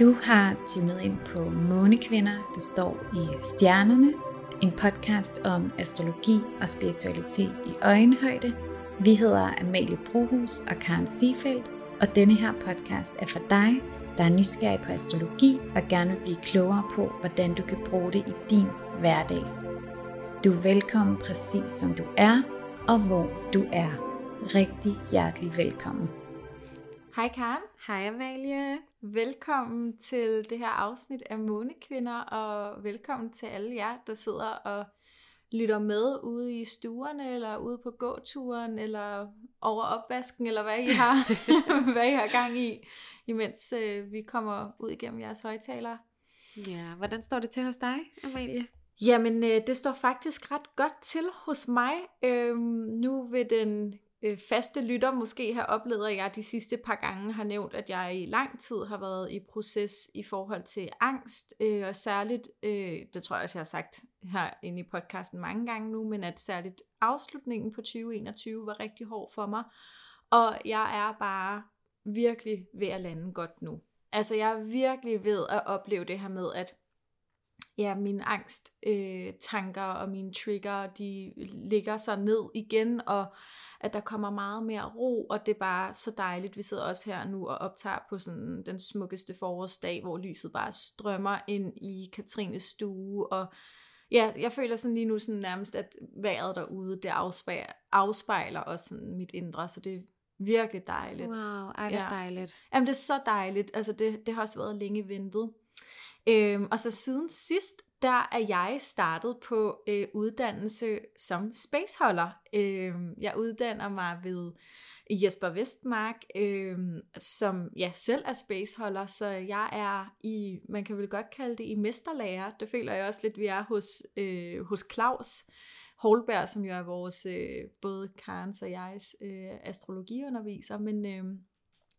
Du har tunet ind på Månekvinder, der står i stjernerne. En podcast om astrologi og spiritualitet i øjenhøjde. Vi hedder Amalie Brohus og Karen Siefeldt, og denne her podcast er for dig, der er nysgerrig på astrologi og gerne vil blive klogere på, hvordan du kan bruge det i din hverdag. Du er velkommen præcis som du er, og hvor du er. Rigtig hjertelig velkommen. Hej Karen. Hej Amalie. Velkommen til det her afsnit af Månekvinder, og velkommen til alle jer, der sidder og lytter med ude i stuerne, eller ude på gåturen, eller over opvasken, eller hvad I har, hvad I har gang i, imens øh, vi kommer ud igennem jeres højtalere. Ja, hvordan står det til hos dig, Amalie? Jamen, øh, det står faktisk ret godt til hos mig. Øhm, nu vil den øh, faste lytter måske har oplevet, at jeg de sidste par gange har nævnt, at jeg i lang tid har været i proces i forhold til angst, øh, og særligt, øh, det tror jeg også, jeg har sagt her inde i podcasten mange gange nu, men at særligt afslutningen på 2021 var rigtig hård for mig, og jeg er bare virkelig ved at lande godt nu. Altså jeg er virkelig ved at opleve det her med, at ja, mine angst øh, og mine trigger, de ligger så ned igen, og at der kommer meget mere ro, og det er bare så dejligt. Vi sidder også her nu og optager på sådan den smukkeste forårsdag, hvor lyset bare strømmer ind i Katrines stue, og ja, jeg føler sådan lige nu sådan nærmest, at vejret derude, det afspejler, afspejler også sådan mit indre, så det er virkelig dejligt. Wow, ej, hvor ja. dejligt. Jamen, det er så dejligt. Altså, det, det har også været længe ventet. Øhm, og så siden sidst, der er jeg startet på øh, uddannelse som spaceholder. Øhm, jeg uddanner mig ved Jesper Vestmark, øhm, som ja, selv er spaceholder, så jeg er i, man kan vel godt kalde det i mesterlærer. Det føler jeg også lidt, vi er hos, øh, hos Claus Holberg, som jo er vores, øh, både Karens og jegs øh, astrologiunderviser, men øh,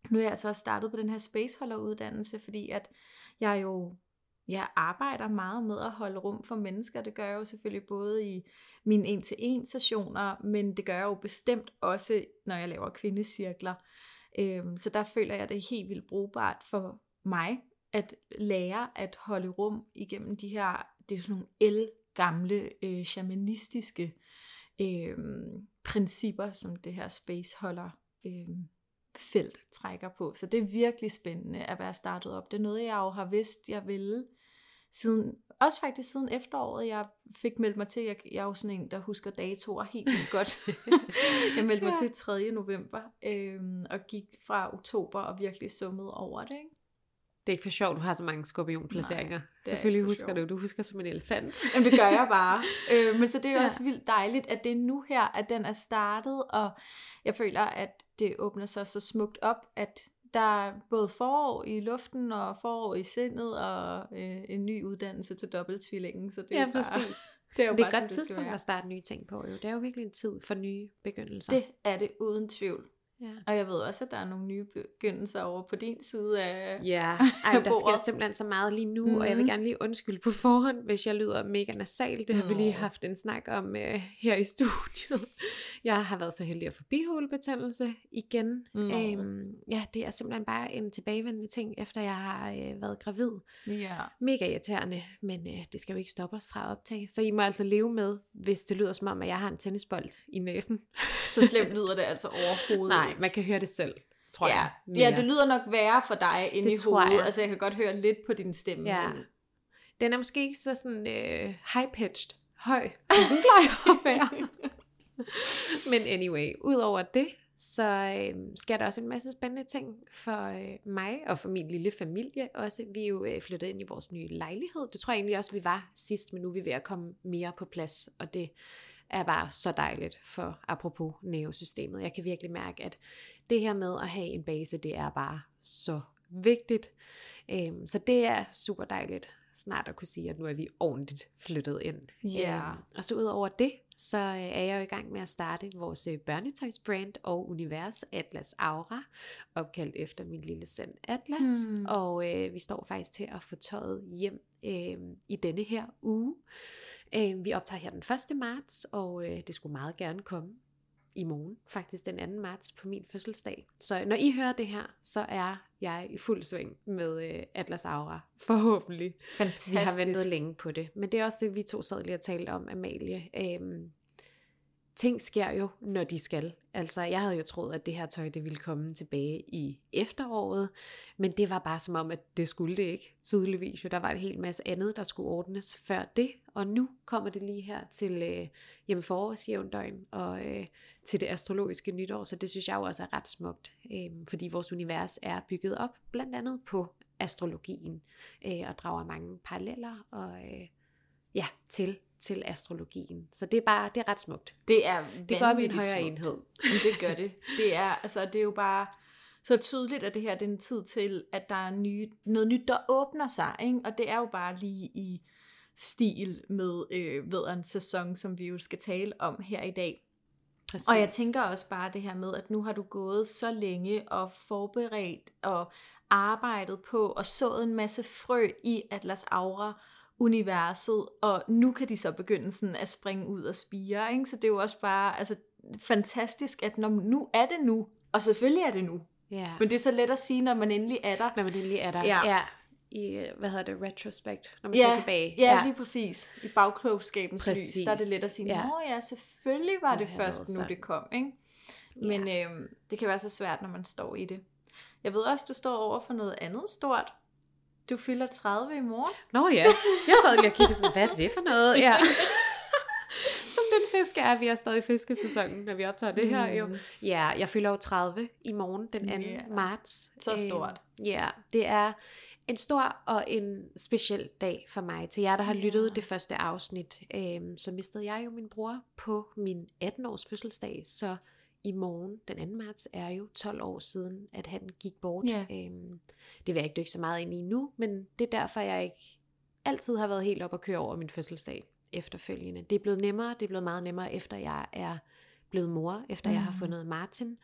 nu er jeg altså også startet på den her spaceholderuddannelse, fordi at jeg jo jeg arbejder meget med at holde rum for mennesker. Det gør jeg jo selvfølgelig både i mine en-til-en sessioner, men det gør jeg jo bestemt også, når jeg laver kvindecirkler. Øhm, så der føler jeg, at det er helt vildt brugbart for mig at lære at holde rum igennem de her, det er sådan nogle el gamle øh, shamanistiske øh, principper, som det her space holder øh, felt trækker på. Så det er virkelig spændende at være startet op. Det er noget, jeg jo har vidst, jeg ville, siden, også faktisk siden efteråret, jeg fik meldt mig til, jeg, jeg er jo sådan en, der husker datoer helt vildt godt. jeg meldte mig ja. til 3. november, øhm, og gik fra oktober og virkelig summede over det. Ikke? Det er ikke for sjovt, du har så mange skorpionplaceringer. Selvfølgelig husker du, du husker som en elefant. Jamen det gør jeg bare. øh, men så det er jo ja. også vildt dejligt, at det er nu her, at den er startet, og jeg føler, at det åbner sig så smukt op, at der er både forår i luften og forår i sindet og øh, en ny uddannelse til dobbelttvillingen. Så det ja, er bare, præcis. Det er jo det er bare, et godt tidspunkt at starte nye ting på. Jo. Det er jo virkelig en tid for nye begyndelser. Det er det uden tvivl. Ja. Og jeg ved også, at der er nogle nye begyndelser over på din side af Ja, Ej, der sker simpelthen så meget lige nu, mm. og jeg vil mhm. gerne lige undskylde på forhånd, hvis jeg lyder mega nasal. Det har mm. vi lige haft en snak om uh, her i studiet. Jeg har været så heldig at få biholebetændelse igen. Mm. Um, ja, det er simpelthen bare en tilbagevendende ting, efter jeg har uh, været gravid. Yeah. Mega irriterende, men uh, det skal jo ikke stoppe os fra at optage. Så I må altså leve med, hvis det lyder som om, at jeg har en tennisbold i næsen. Så slemt lyder det altså overhovedet Nej, man kan høre det selv, tror ja. jeg. Mere. Ja, det lyder nok værre for dig inde det i hovedet. Jeg. Altså, jeg kan godt høre lidt på din stemme. Ja. Den er måske ikke så sådan uh, high-pitched, høj, den plejer at være. Men anyway, udover det, så øh, sker der også en masse spændende ting for øh, mig og for min lille familie også. Vi er jo øh, flyttet ind i vores nye lejlighed. Det tror jeg egentlig også, vi var sidst, men nu er vi ved at komme mere på plads, og det er bare så dejligt for apropos nervesystemet. Jeg kan virkelig mærke, at det her med at have en base, det er bare så vigtigt. Øh, så det er super dejligt snart at kunne sige, at nu er vi ordentligt flyttet ind. Yeah. Øhm, og så ud over det, så øh, er jeg jo i gang med at starte vores øh, børnetøjsbrand og univers Atlas Aura, opkaldt efter min lille søn Atlas. Hmm. Og øh, vi står faktisk til at få tøjet hjem øh, i denne her uge. Øh, vi optager her den 1. marts, og øh, det skulle meget gerne komme i morgen, faktisk den 2. marts på min fødselsdag. Så når I hører det her, så er jeg i fuld sving med øh, Atlas Aura, forhåbentlig. Fantastisk. Vi har ventet længe på det. Men det er også det, vi to sad lige og talte om, Amalie. Øhm, ting sker jo, når de skal. Altså, jeg havde jo troet, at det her tøj, det ville komme tilbage i efteråret, men det var bare som om, at det skulle det ikke, tydeligvis. Jo, der var en hel masse andet, der skulle ordnes før det, og nu kommer det lige her til øh, jamen forårsjævndøgn og øh, til det astrologiske nytår, så det synes jeg jo også er ret smukt, øh, fordi vores univers er bygget op blandt andet på astrologien, øh, og drager mange paralleller og øh, ja, til til astrologien. Så det er bare, det er ret smukt. Det er Det går op i en højere smukt. enhed. Jamen, det gør det. Det er, altså, det er jo bare så tydeligt, at det her det er en tid til, at der er nye, noget nyt, der åbner sig. Ikke? Og det er jo bare lige i stil med øh, vederens sæson, som vi jo skal tale om her i dag. Præcis. Og jeg tænker også bare det her med, at nu har du gået så længe og forberedt og arbejdet på og sået en masse frø i Atlas Aura universet, og nu kan de så begynde sådan at springe ud og spire, ikke? Så det er jo også bare altså, fantastisk, at når, nu er det nu, og selvfølgelig er det nu, Ja. men det er så let at sige, når man endelig er der. Når man endelig er der. Ja. ja. I, hvad hedder det, retrospect, når man Ja, ser tilbage. Ja, ja, lige præcis. I bagklogskabens Præcis. lys, der er det let at sige, Ja. Nå ja, selvfølgelig var det først nu, det kom. Ikke? Men øhm, det kan være så svært, når man står i det. Jeg ved også, du står over for noget andet stort. Du fylder 30 i morgen. Nå ja, jeg sad lige og kiggede sådan, hvad er det for noget? Ja. Som den fisk er, vi er stadig i fiskesæsonen, når vi optager det her jo. Mm. Ja, jeg fylder jo 30 i morgen, den 2. Ja. marts. Så stort. Øh, ja, det er en stor og en speciel dag for mig. Til jer, der har Ja. lyttet det første afsnit, øh, så mistede jeg jo min bror på min 18-års fødselsdag, så i morgen, den 2. marts, er jo 12 år siden, at han gik bort. Ja. Øhm, det vil jeg ikke dykke så meget ind i nu, men det er derfor, jeg ikke altid har været helt op at køre over min fødselsdag efterfølgende. Det er blevet nemmere, det er blevet meget nemmere, efter jeg er blevet mor, efter mm. jeg har Mhm. fundet Martin.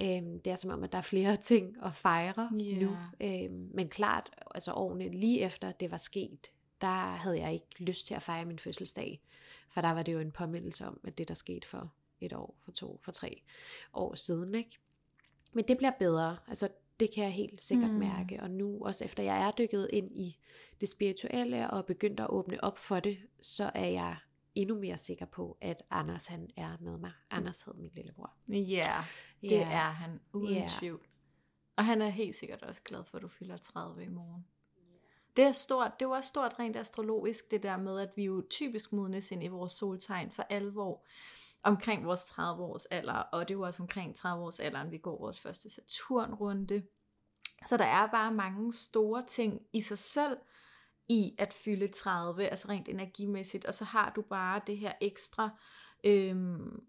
Øhm, det er som om, at der er flere ting at fejre Ja. nu. Øhm, men klart, altså årene lige efter det var sket, der havde jeg ikke lyst til at fejre min fødselsdag. For der var det jo en påmindelse om, at det der skete for et år, for to, for tre år siden. Ikke? Men det bliver bedre. Altså, det kan jeg helt sikkert Mm. mærke. Og nu, også efter jeg er dykket ind i det spirituelle og begyndt at åbne op for det, så er jeg endnu mere sikker på, at Anders han er med mig. Anders hed min lillebror. Ja, det Ja. er han, uden Ja. tvivl. Og han er helt sikkert også glad for, at du fylder 30 i morgen. Det er stort. Det er jo også stort rent astrologisk, det der med, at vi jo typisk modnes ind i vores soltegn for alvor omkring vores 30 års alder, og det er jo også omkring 30 års alderen, vi går vores første Saturnrunde. Så der er bare mange store ting i sig selv i at fylde 30, altså rent energimæssigt, og så har du bare det her ekstra øhm,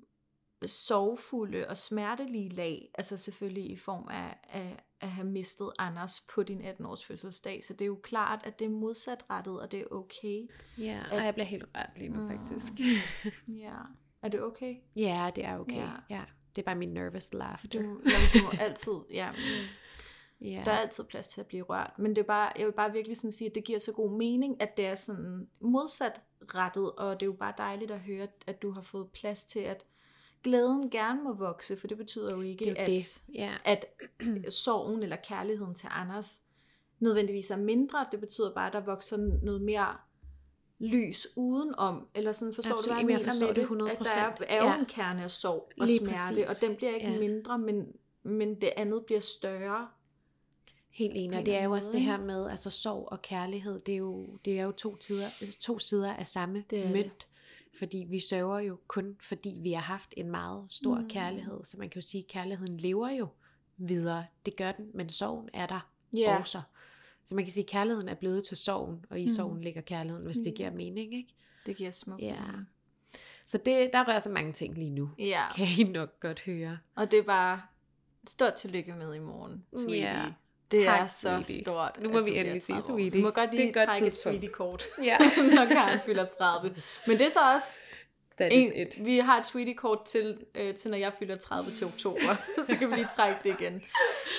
sorgfulde og smertelige lag, altså selvfølgelig i form af, af at have mistet Anders på din 18-års fødselsdag, så det er jo klart, at det er modsatrettet, og det er okay. Ja, At- og jeg bliver helt rørt lige nu, Mm. faktisk. Ja. Er det okay? ja, det er okay. Ja. Ja. ja. Det er bare min nervous laughter. Du, jamen, du må altid, ja, ja. der er altid plads til at blive rørt, men det er bare, jeg vil bare virkelig sådan sige, at det giver så god mening, at det er sådan modsat rettet, og det er jo bare dejligt at høre, at du har fået plads til, at glæden gerne må vokse, for det betyder jo ikke, det er at, jo det. Ja. at sorgen eller kærligheden til Anders nødvendigvis er mindre. Det betyder bare, at der vokser noget mere lys udenom, eller sådan, forstår Absolut. du, hvad jeg mener med det det? At der er, 100%. er jo en kerne af sorg og Lige smerte, præcis. og den bliver ikke Ja. mindre, men, men det andet bliver større. Helt enig, en og det er jo også det her med altså sorg og kærlighed, det er jo, det er jo to, tider, to sider af samme Det er det. Fordi vi sørger jo kun, fordi vi har haft en meget stor Mm. mm. kærlighed. Så man kan jo sige, at kærligheden lever jo videre. Det gør den, men sorgen er der Ja. også. Så man kan sige, at kærligheden er blevet til sorgen, og i Mm. sorgen ligger kærligheden, hvis det Ja. giver mening. Ikke? Det giver smuk Ja. mening. Så det, der rører så mange ting lige nu. Ja, Kan I nok godt høre. og det er bare stort tillykke med i morgen, sweetie. Ja. Det Tak, er så sweetie. stort. Nu må vi endelig sige 30 år. sweetie. Du må godt Det lige et godt trække et sweetie-kort, Ja, når Karen fylder 30. Men det er så også that is En, it. vi har et sweetie-kort til, øh, til, når jeg fylder 30 til oktober. så kan vi lige trække det igen.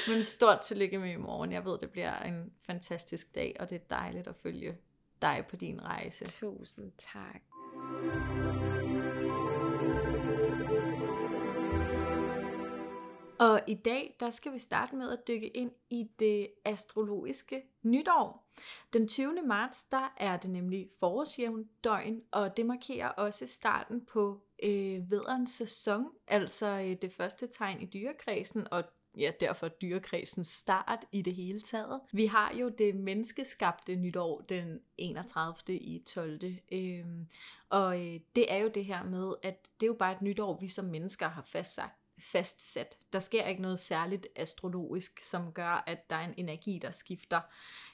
Men stort tillykke med i morgen. Jeg ved, det bliver en fantastisk dag, og det er dejligt at følge dig på din rejse. Tusind tak. Og i dag, der skal vi starte med at dykke ind i det astrologiske nytår. Den 20. marts, der er det nemlig forårsjævn døgn, og det markerer også starten på øh, vederens sæson, altså øh, det første tegn i dyrekredsen, og ja, derfor dyrekredsens start i det hele taget. Vi har jo det menneskeskabte nytår den 31. i 12. Øhm, og øh, det er jo det her med, at det er jo bare et nytår, vi som mennesker har fastsagt fastsat. Der sker ikke noget særligt astrologisk, som gør, at der er en energi, der skifter.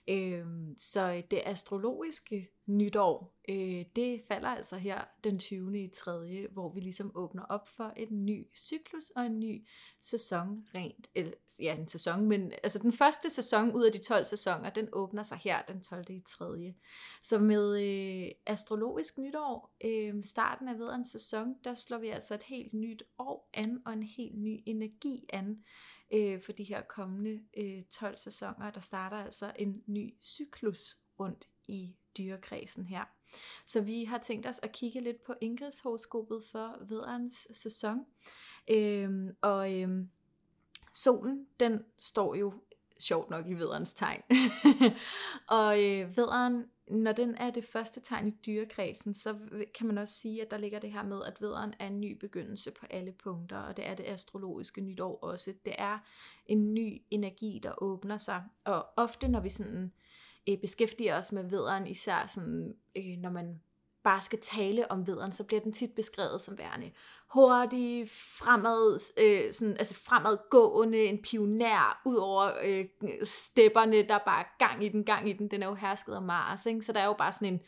Øh, så det astrologiske nytår, øh, det falder altså her den 20. i 3., hvor vi ligesom åbner op for en ny cyklus og en ny sæson rent, eller, ja en sæson, men altså den første sæson ud af de 12 sæsoner, den åbner sig her den 12. i 3. Så med øh, astrologisk nytår, øh, starten af vederens sæson, der slår vi altså et helt nyt år an, og en helt ny energi an, øh, for de her kommende øh, 12 sæsoner. Der starter altså en ny cyklus rundt i dyrekredsen her. Så vi har tænkt os at kigge lidt på Ingrids horoskopet for vederens sæson. Øhm, og øhm, solen, den står jo sjovt nok i vederens tegn. og øh, vederen, når den er det første tegn i dyrekredsen, så kan man også sige, at der ligger det her med, at vederen er en ny begyndelse på alle punkter, og det er det astrologiske nytår også. Det er en ny energi, der åbner sig, og ofte når vi sådan øh, Øh, beskæftiger os med vederen, især sådan, øh, når man bare skal tale om vederen, så bliver den tit beskrevet som værende hurtig, fremad, øh, sådan, altså fremadgående, en pionær ud over øh, stepperne, der er bare gang i den, gang i den. Den er jo hersket af Mars, ikke? så der er jo bare sådan en,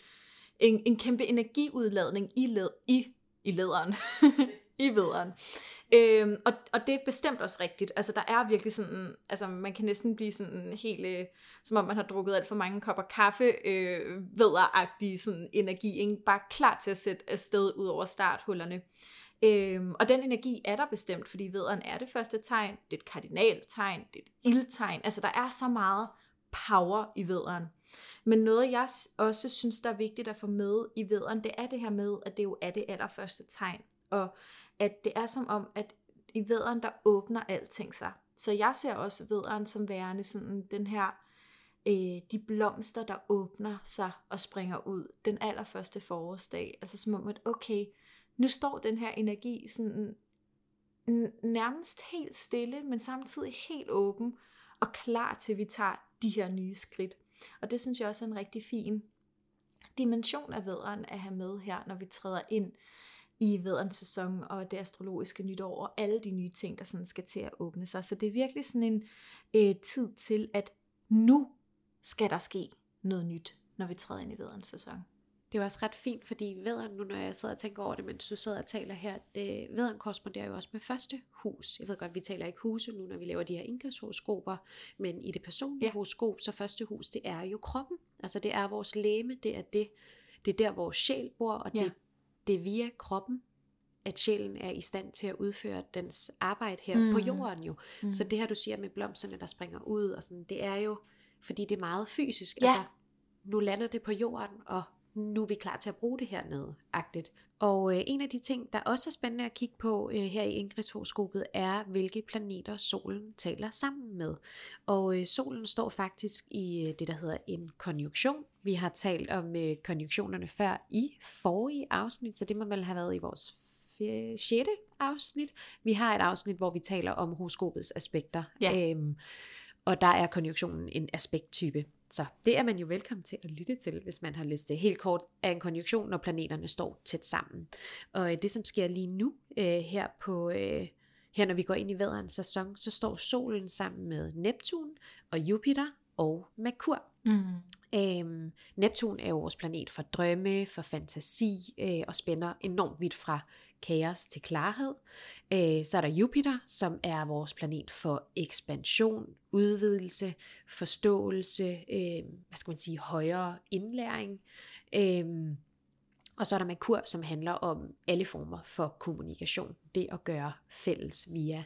en, en kæmpe energiudladning i, led, i, i lederen. i vederen. Øhm, og, og det er bestemt også rigtigt. Altså der er virkelig sådan, altså man kan næsten blive sådan helt, øh, som om man har drukket alt for mange kopper kaffe, øh, vederagtig sådan energi, ikke? bare klar til at sætte afsted ud over starthullerne. Øhm, og den energi er der bestemt, fordi vederen er det første tegn, det er et kardinaltegn, det er et ildtegn, altså der er så meget power i vederen. Men noget jeg også synes, der er vigtigt at få med i vederen, det er det her med, at det jo er det allerførste tegn. Og at det er som om, at i vederen, der åbner alting sig. Så jeg ser også vederen som værende sådan den her, øh, de blomster, der åbner sig og springer ud den allerførste forårsdag. Altså som om, at okay, nu står den her energi sådan nærmest helt stille, men samtidig helt åben og klar til, at vi tager de her nye skridt. Og det synes jeg også er en rigtig fin dimension af vederen at have med her, når vi træder ind i vederens sæson og det astrologiske nytår og alle de nye ting, der sådan skal til at åbne sig. Så det er virkelig sådan en øh, tid til, at nu skal der ske noget nyt, når vi træder ind i vederens sæson. Det er også ret fint, fordi vederen, nu når jeg sidder og tænker over det, mens du sidder og taler her, det, vederen korresponderer jo også med første hus. Jeg ved godt, vi taler ikke huse nu, når vi laver de her indkaldshoroskoper, men i det personlige ja. horoskop, så første hus, det er jo kroppen. Altså det er vores læme, det er det, det er der, vores sjæl bor, og det, ja det er via kroppen, at sjælen er i stand til at udføre dens arbejde her mm. på jorden jo. Mm. Så det her du siger med blomsterne, der springer ud, og sådan, det er jo, fordi det er meget fysisk. Ja. Altså, nu lander det på jorden, og nu er vi klar til at bruge det hernede, agtigt. Og øh, en af de ting, der også er spændende at kigge på øh, her i Ingrid er, hvilke planeter solen taler sammen med. Og øh, solen står faktisk i øh, det, der hedder en konjunktion. Vi har talt om øh, konjunktionerne før i forrige afsnit, så det må vel have været i vores 6. afsnit. Vi har et afsnit, hvor vi taler om horoskopets aspekter. Ja. Øhm, og der er konjunktionen en aspekttype. Så det er man jo velkommen til at lytte til, hvis man har lyst til. Helt kort er en konjunktion, når planeterne står tæt sammen. Og øh, det, som sker lige nu øh, her på... Øh, her når vi går ind i vædderens sæson, så står solen sammen med Neptun og Jupiter og Merkur. Mm. Øhm, Neptun er jo vores planet for drømme, for fantasi øh, og spænder enormt vidt fra kaos til klarhed. Øh, så er der Jupiter, som er vores planet for ekspansion, udvidelse, forståelse, øh, hvad skal man sige, højere indlæring. Øh, og så er der Merkur, som handler om alle former for kommunikation. Det at gøre fælles via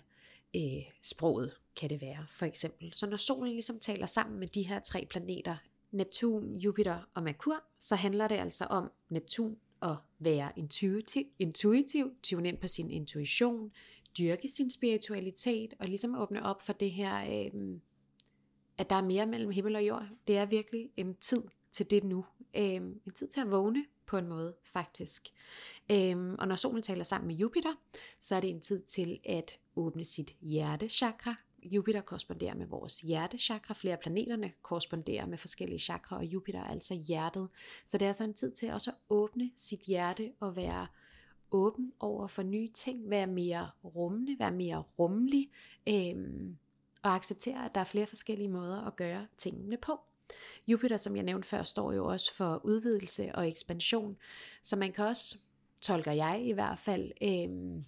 øh, sproget, kan det være, for eksempel. Så når solen ligesom taler sammen med de her tre planeter, Neptun, Jupiter og Merkur, så handler det altså om Neptun at være intuitiv, intuitiv tune ind på sin intuition, dyrke sin spiritualitet, og ligesom åbne op for det her, øh, at der er mere mellem himmel og jord. Det er virkelig en tid til det nu. Øh, en tid til at vågne på en måde, faktisk. Øh, og når solen taler sammen med Jupiter, så er det en tid til at åbne sit hjertechakra. Jupiter korresponderer med vores hjertechakra. Flere af planeterne korresponderer med forskellige chakra, og Jupiter er altså hjertet. Så det er altså en tid til også at åbne sit hjerte og være åben over for nye ting, være mere rummende, være mere rummelig, øhm, og acceptere, at der er flere forskellige måder at gøre tingene på. Jupiter, som jeg nævnte før, står jo også for udvidelse og ekspansion, så man kan også, tolker jeg i hvert fald, øhm,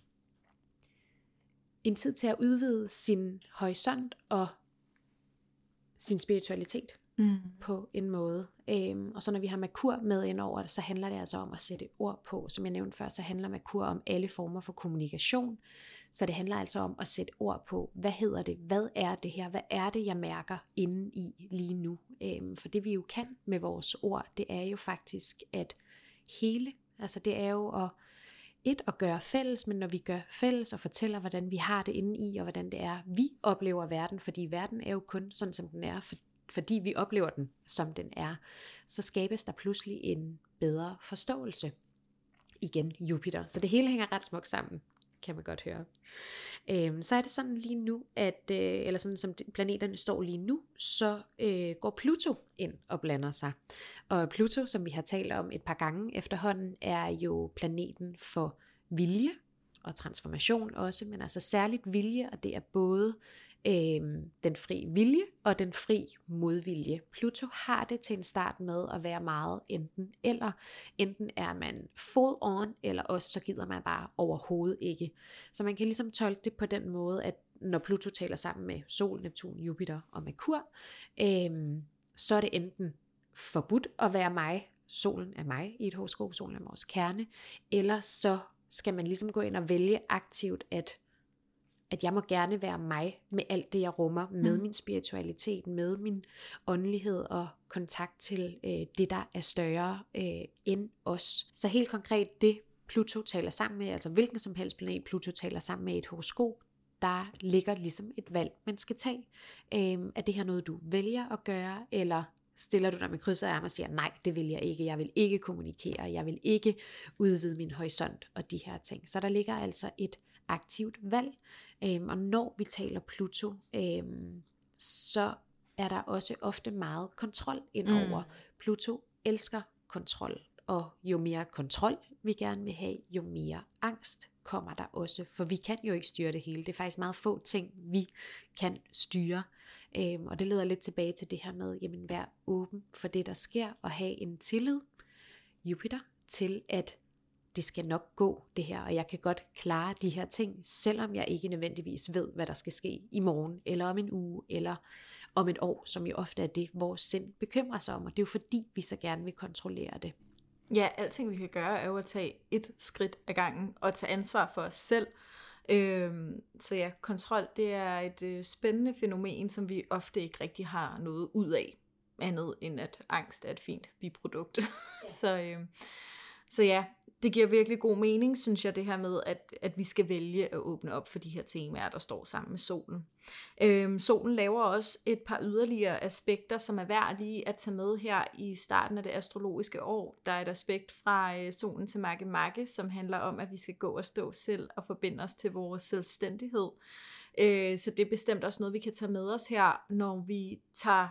en tid til at udvide sin horisont og sin spiritualitet mm. på en måde. Øhm, og så når vi har Merkur med ind over det, så handler det altså om at sætte ord på. Som jeg nævnte før, så handler Merkur om alle former for kommunikation. Så det handler altså om at sætte ord på, hvad hedder det, hvad er det her, hvad er det, jeg mærker inde i lige nu. Øhm, for det vi jo kan med vores ord, det er jo faktisk at hele. Altså det er jo at et at gøre fælles, men når vi gør fælles og fortæller, hvordan vi har det inde i, og hvordan det er, vi oplever verden, fordi verden er jo kun sådan, som den er, for, fordi vi oplever den, som den er, så skabes der pludselig en bedre forståelse. Igen Jupiter. Så det hele hænger ret smukt sammen, kan man godt høre. Øhm, så er det sådan lige nu, at, øh, eller sådan som planeterne står lige nu, så øh, går Pluto ind og blander sig. Og Pluto, som vi har talt om et par gange efterhånden, er jo planeten for vilje og transformation også, men altså særligt vilje, og det er både øh, den fri vilje og den fri modvilje. Pluto har det til en start med at være meget enten eller. Enten er man full on, eller også så gider man bare overhovedet ikke. Så man kan ligesom tolke det på den måde, at når Pluto taler sammen med Sol, Neptun, Jupiter og Merkur, øh, så er det enten forbudt at være mig, solen er mig i et horoskop, solen er vores kerne, eller så skal man ligesom gå ind og vælge aktivt at at jeg må gerne være mig med alt det, jeg rummer, med mm. min spiritualitet, med min åndelighed og kontakt til øh, det, der er større øh, end os. Så helt konkret det, Pluto taler sammen med, altså hvilken som helst planet Pluto taler sammen med et horoskop, der ligger ligesom et valg, man skal tage. Øh, er det her noget, du vælger at gøre, eller stiller du dig med kryds og ærmer og siger, nej, det vil jeg ikke, jeg vil ikke kommunikere, jeg vil ikke udvide min horisont og de her ting. Så der ligger altså et aktivt valg. Øhm, og når vi taler Pluto, øhm, så er der også ofte meget kontrol indover. Mm. Pluto elsker kontrol, og jo mere kontrol vi gerne vil have, jo mere angst kommer der også, for vi kan jo ikke styre det hele. Det er faktisk meget få ting, vi kan styre. Øhm, og det leder lidt tilbage til det her med, jamen vær åben for det, der sker, og have en tillid, Jupiter, til at det skal nok gå det her, og jeg kan godt klare de her ting, selvom jeg ikke nødvendigvis ved, hvad der skal ske i morgen, eller om en uge, eller om et år, som jo ofte er det, vores sind bekymrer sig om, og det er jo fordi, vi så gerne vil kontrollere det. Ja, alting vi kan gøre er jo at tage et skridt ad gangen, og tage ansvar for os selv. Øhm, så ja, kontrol, det er et øh, spændende fænomen, som vi ofte ikke rigtig har noget ud af, andet end at angst er et fint biprodukt. så, øh, så ja, det giver virkelig god mening, synes jeg, det her med, at, at vi skal vælge at åbne op for de her temaer, der står sammen med solen. Øhm, solen laver også et par yderligere aspekter, som er værd lige at tage med her i starten af det astrologiske år. Der er et aspekt fra øh, solen til Marke Marke, som handler om, at vi skal gå og stå selv og forbinde os til vores selvstændighed. Øh, så det er bestemt også noget, vi kan tage med os her, når vi tager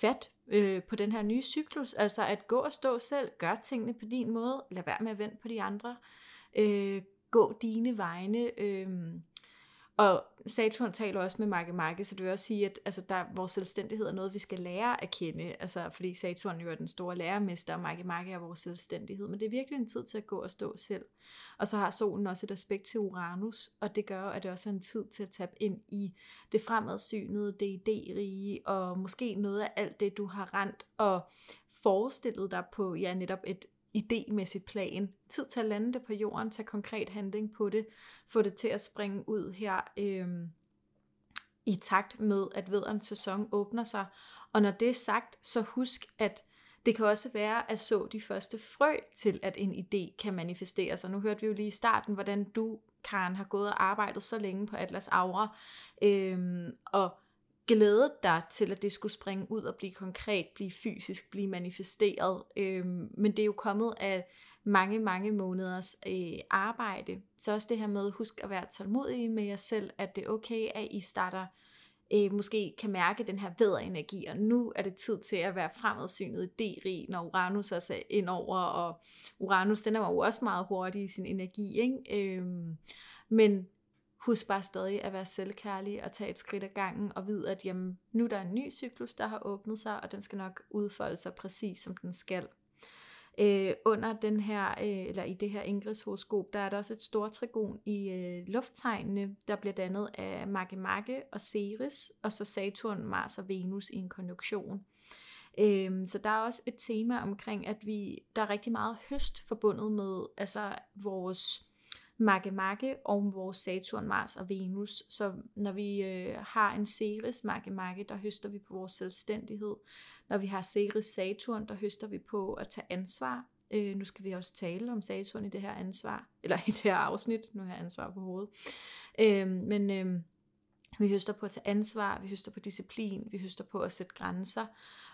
fat øh, på den her nye cyklus, altså at gå og stå selv, gør tingene på din måde, lad være med at vente på de andre, øh, gå dine vegne, øh, og Saturn taler også med Marke Marke, så det vil også sige, at altså, der, vores selvstændighed er noget, vi skal lære at kende, altså, fordi Saturn jo er den store lærermester, og Marke Marke er vores selvstændighed, men det er virkelig en tid til at gå og stå selv. Og så har solen også et aspekt til Uranus, og det gør, at det også er en tid til at tabe ind i det fremadsynede, det idérige, og måske noget af alt det, du har rent og forestillet dig på, ja, netop et idémæssigt plan. Tid til at lande det på jorden, tage konkret handling på det, få det til at springe ud her øh, i takt med, at vederens sæson åbner sig. Og når det er sagt, så husk, at det kan også være at så de første frø til, at en idé kan manifestere sig. Nu hørte vi jo lige i starten, hvordan du Karen har gået og arbejdet så længe på Atlas Aura, øhm, og glædet dig til, at det skulle springe ud og blive konkret, blive fysisk, blive manifesteret. Øh, men det er jo kommet af mange, mange måneders øh, arbejde. Så også det her med, husk at være tålmodig med jer selv, at det er okay, at I starter øh, måske kan mærke den her væderenergi, og nu er det tid til at være fremadsynet D-rig, når Uranus også er indover, og Uranus, den er jo også meget hurtig i sin energi, ikke? Øh, men husk bare stadig at være selvkærlig og tage et skridt ad gangen og vide, at jamen, nu der er der en ny cyklus, der har åbnet sig, og den skal nok udfolde sig præcis som den skal. Øh, under den her, øh, eller i det her Ingrids horoskop, der er der også et stort trigon i øh, lufttegnene, der bliver dannet af Magge Magge og Ceres, og så Saturn, Mars og Venus i en konjunktion. Øh, så der er også et tema omkring, at vi der er rigtig meget høst forbundet med altså vores Makke Magge og vores Saturn, Mars og Venus. Så når vi øh, har en Ceres Makke Makke, der høster vi på vores selvstændighed. Når vi har Ceres Saturn, der høster vi på at tage ansvar. Øh, nu skal vi også tale om Saturn i det her ansvar, eller i det her afsnit. Nu har jeg ansvar på hovedet. Øh, men øh, vi høster på at tage ansvar, vi høster på disciplin, vi høster på at sætte grænser.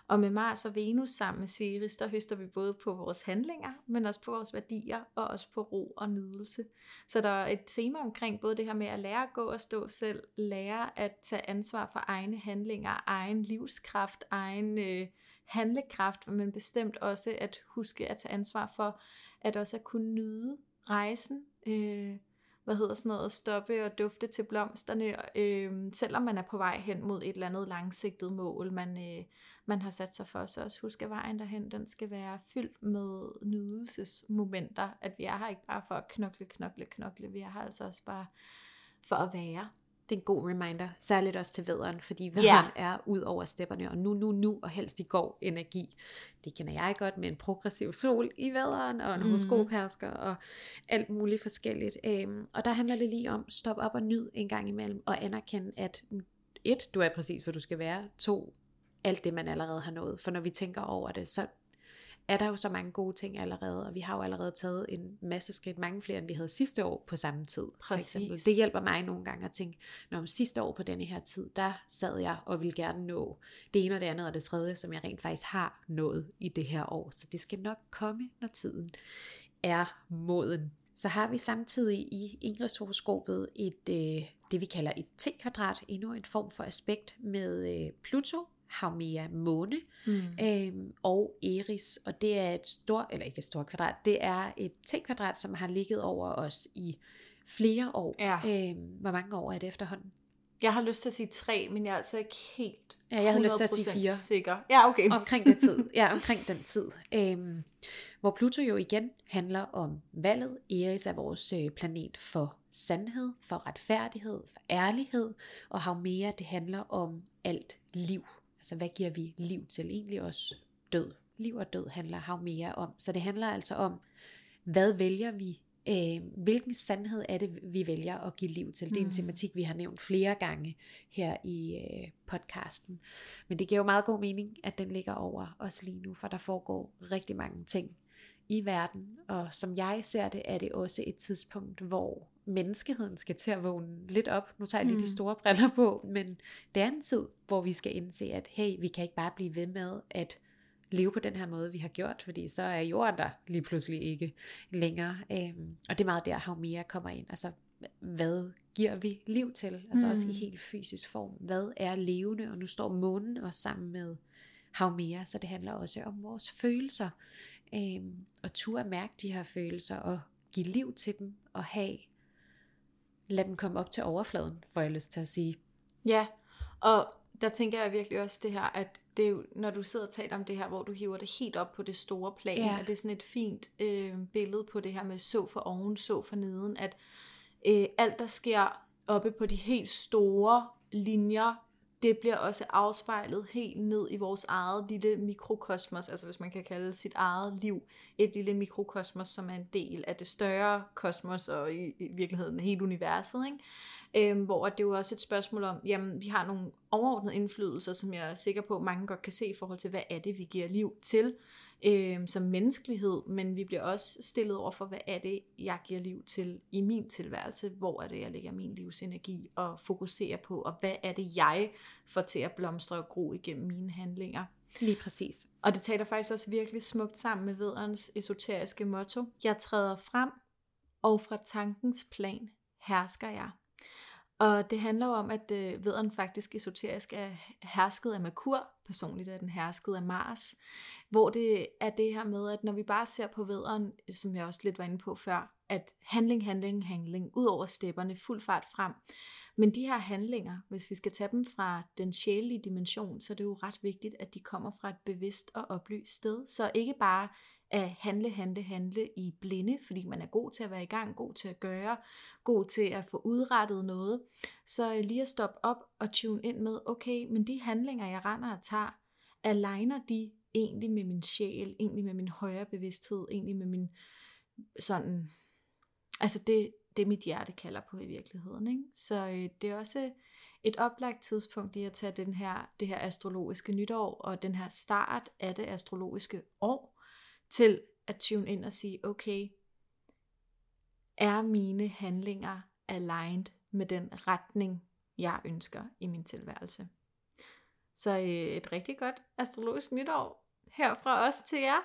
Og med Mars og Venus sammen med Ceres, der høster vi både på vores handlinger, men også på vores værdier, og også på ro og nydelse. Så der er et tema omkring både det her med at lære at gå og stå selv, lære at tage ansvar for egne handlinger, egen livskraft, egen øh, handlekraft, men bestemt også at huske at tage ansvar for at også at kunne nyde rejsen, øh, hvad hedder sådan noget, stoppe og dufte til blomsterne, øh, selvom man er på vej hen mod et eller andet langsigtet mål, man, øh, man har sat sig for. Så også husk, at vejen derhen, den skal være fyldt med nydelsesmomenter, at vi er her ikke bare for at knokle, knokle, knokle, vi er her altså også bare for at være det er en god reminder, særligt også til vederen, fordi vederen yeah. er ud over stepperne, og nu, nu, nu, og helst i går energi. Det kender jeg godt med en progressiv sol i vederen, og en mm. horoskophersker, og alt muligt forskelligt. Øhm, og der handler det lige om, stop op og nyd en gang imellem, og anerkende, at et, du er præcis, hvor du skal være, to, alt det, man allerede har nået. For når vi tænker over det, så er der jo så mange gode ting allerede, og vi har jo allerede taget en masse skridt, mange flere end vi havde sidste år på samme tid. For eksempel. Det hjælper mig nogle gange at tænke, når om sidste år på denne her tid, der sad jeg og ville gerne nå det ene og det andet og det tredje, som jeg rent faktisk har nået i det her år. Så det skal nok komme, når tiden er moden. Så har vi samtidig i Ingrids horoskopet et, øh, det vi kalder et T-kvadrat, endnu en form for aspekt med øh, Pluto, Haumea måne mm. øhm, og Eris, og det er et stort, eller ikke et stort kvadrat, det er et T-kvadrat, som har ligget over os i flere år. Ja. Øhm, hvor mange år er det efterhånden? Jeg har lyst til at sige tre, men jeg er altså ikke helt Ja, jeg havde lyst til at sige fire. Sikker. Ja, okay. Omkring den tid. Ja, omkring den tid. Øhm, hvor Pluto jo igen handler om valget. Eris er vores øh, planet for sandhed, for retfærdighed, for ærlighed. Og Haumea, det handler om alt liv. Altså hvad giver vi liv til? Egentlig også død. Liv og død handler hav mere om. Så det handler altså om, hvad vælger vi? Øh, hvilken sandhed er det, vi vælger at give liv til? Det er en mm. tematik, vi har nævnt flere gange her i øh, podcasten. Men det giver jo meget god mening, at den ligger over os lige nu, for der foregår rigtig mange ting i verden. Og som jeg ser det, er det også et tidspunkt, hvor menneskeheden skal til at vågne lidt op. Nu tager jeg lige mm. de store briller på, men det er en tid, hvor vi skal indse, at hey, vi kan ikke bare blive ved med at leve på den her måde, vi har gjort, fordi så er jorden der lige pludselig ikke længere. Øhm, og det er meget der, mere kommer ind. Altså, hvad giver vi liv til? Altså mm. også i mm. helt fysisk form. Hvad er levende? Og nu står månen også sammen med mere, så det handler også om vores følelser. Øhm, og turde mærke de her følelser, og give liv til dem, og have lad dem komme op til overfladen, får jeg lyst til at sige. Ja, og der tænker jeg virkelig også det her, at det er jo, når du sidder og taler om det her, hvor du hiver det helt op på det store plan, ja. at det er sådan et fint øh, billede på det her med så for oven, så for neden, at øh, alt der sker oppe på de helt store linjer, det bliver også afspejlet helt ned i vores eget lille mikrokosmos, altså hvis man kan kalde sit eget liv et lille mikrokosmos, som er en del af det større kosmos og i, i virkeligheden hele universet. Ikke? Øhm, hvor det er jo også et spørgsmål om, jamen vi har nogle overordnede indflydelser, som jeg er sikker på, mange godt kan se i forhold til, hvad er det, vi giver liv til øh, som menneskelighed, men vi bliver også stillet over for, hvad er det, jeg giver liv til i min tilværelse, hvor er det, jeg lægger min livsenergi og fokuserer på, og hvad er det, jeg får til at blomstre og gro igennem mine handlinger. Lige præcis. Og det taler faktisk også virkelig smukt sammen med vederens esoteriske motto. Jeg træder frem, og fra tankens plan hersker jeg. Og det handler om, at øh, vederen faktisk esoterisk er hersket af Merkur, personligt er den hersket af Mars, hvor det er det her med, at når vi bare ser på vederen, som jeg også lidt var inde på før, at handling, handling, handling, ud over stepperne, fuld fart frem. Men de her handlinger, hvis vi skal tage dem fra den sjælelige dimension, så er det jo ret vigtigt, at de kommer fra et bevidst og oplyst sted. Så ikke bare at handle, handle, handle i blinde, fordi man er god til at være i gang, god til at gøre, god til at få udrettet noget. Så øh, lige at stoppe op og tune ind med, okay, men de handlinger, jeg render og tager, aligner de egentlig med min sjæl, egentlig med min højere bevidsthed, egentlig med min sådan, altså det, det mit hjerte kalder på i virkeligheden. Ikke? Så øh, det er også et oplagt tidspunkt lige at tage den her, det her astrologiske nytår, og den her start af det astrologiske år, til at tune ind og sige, okay, er mine handlinger aligned med den retning, jeg ønsker i min tilværelse? Så øh, et rigtig godt astrologisk nytår her fra os til jer.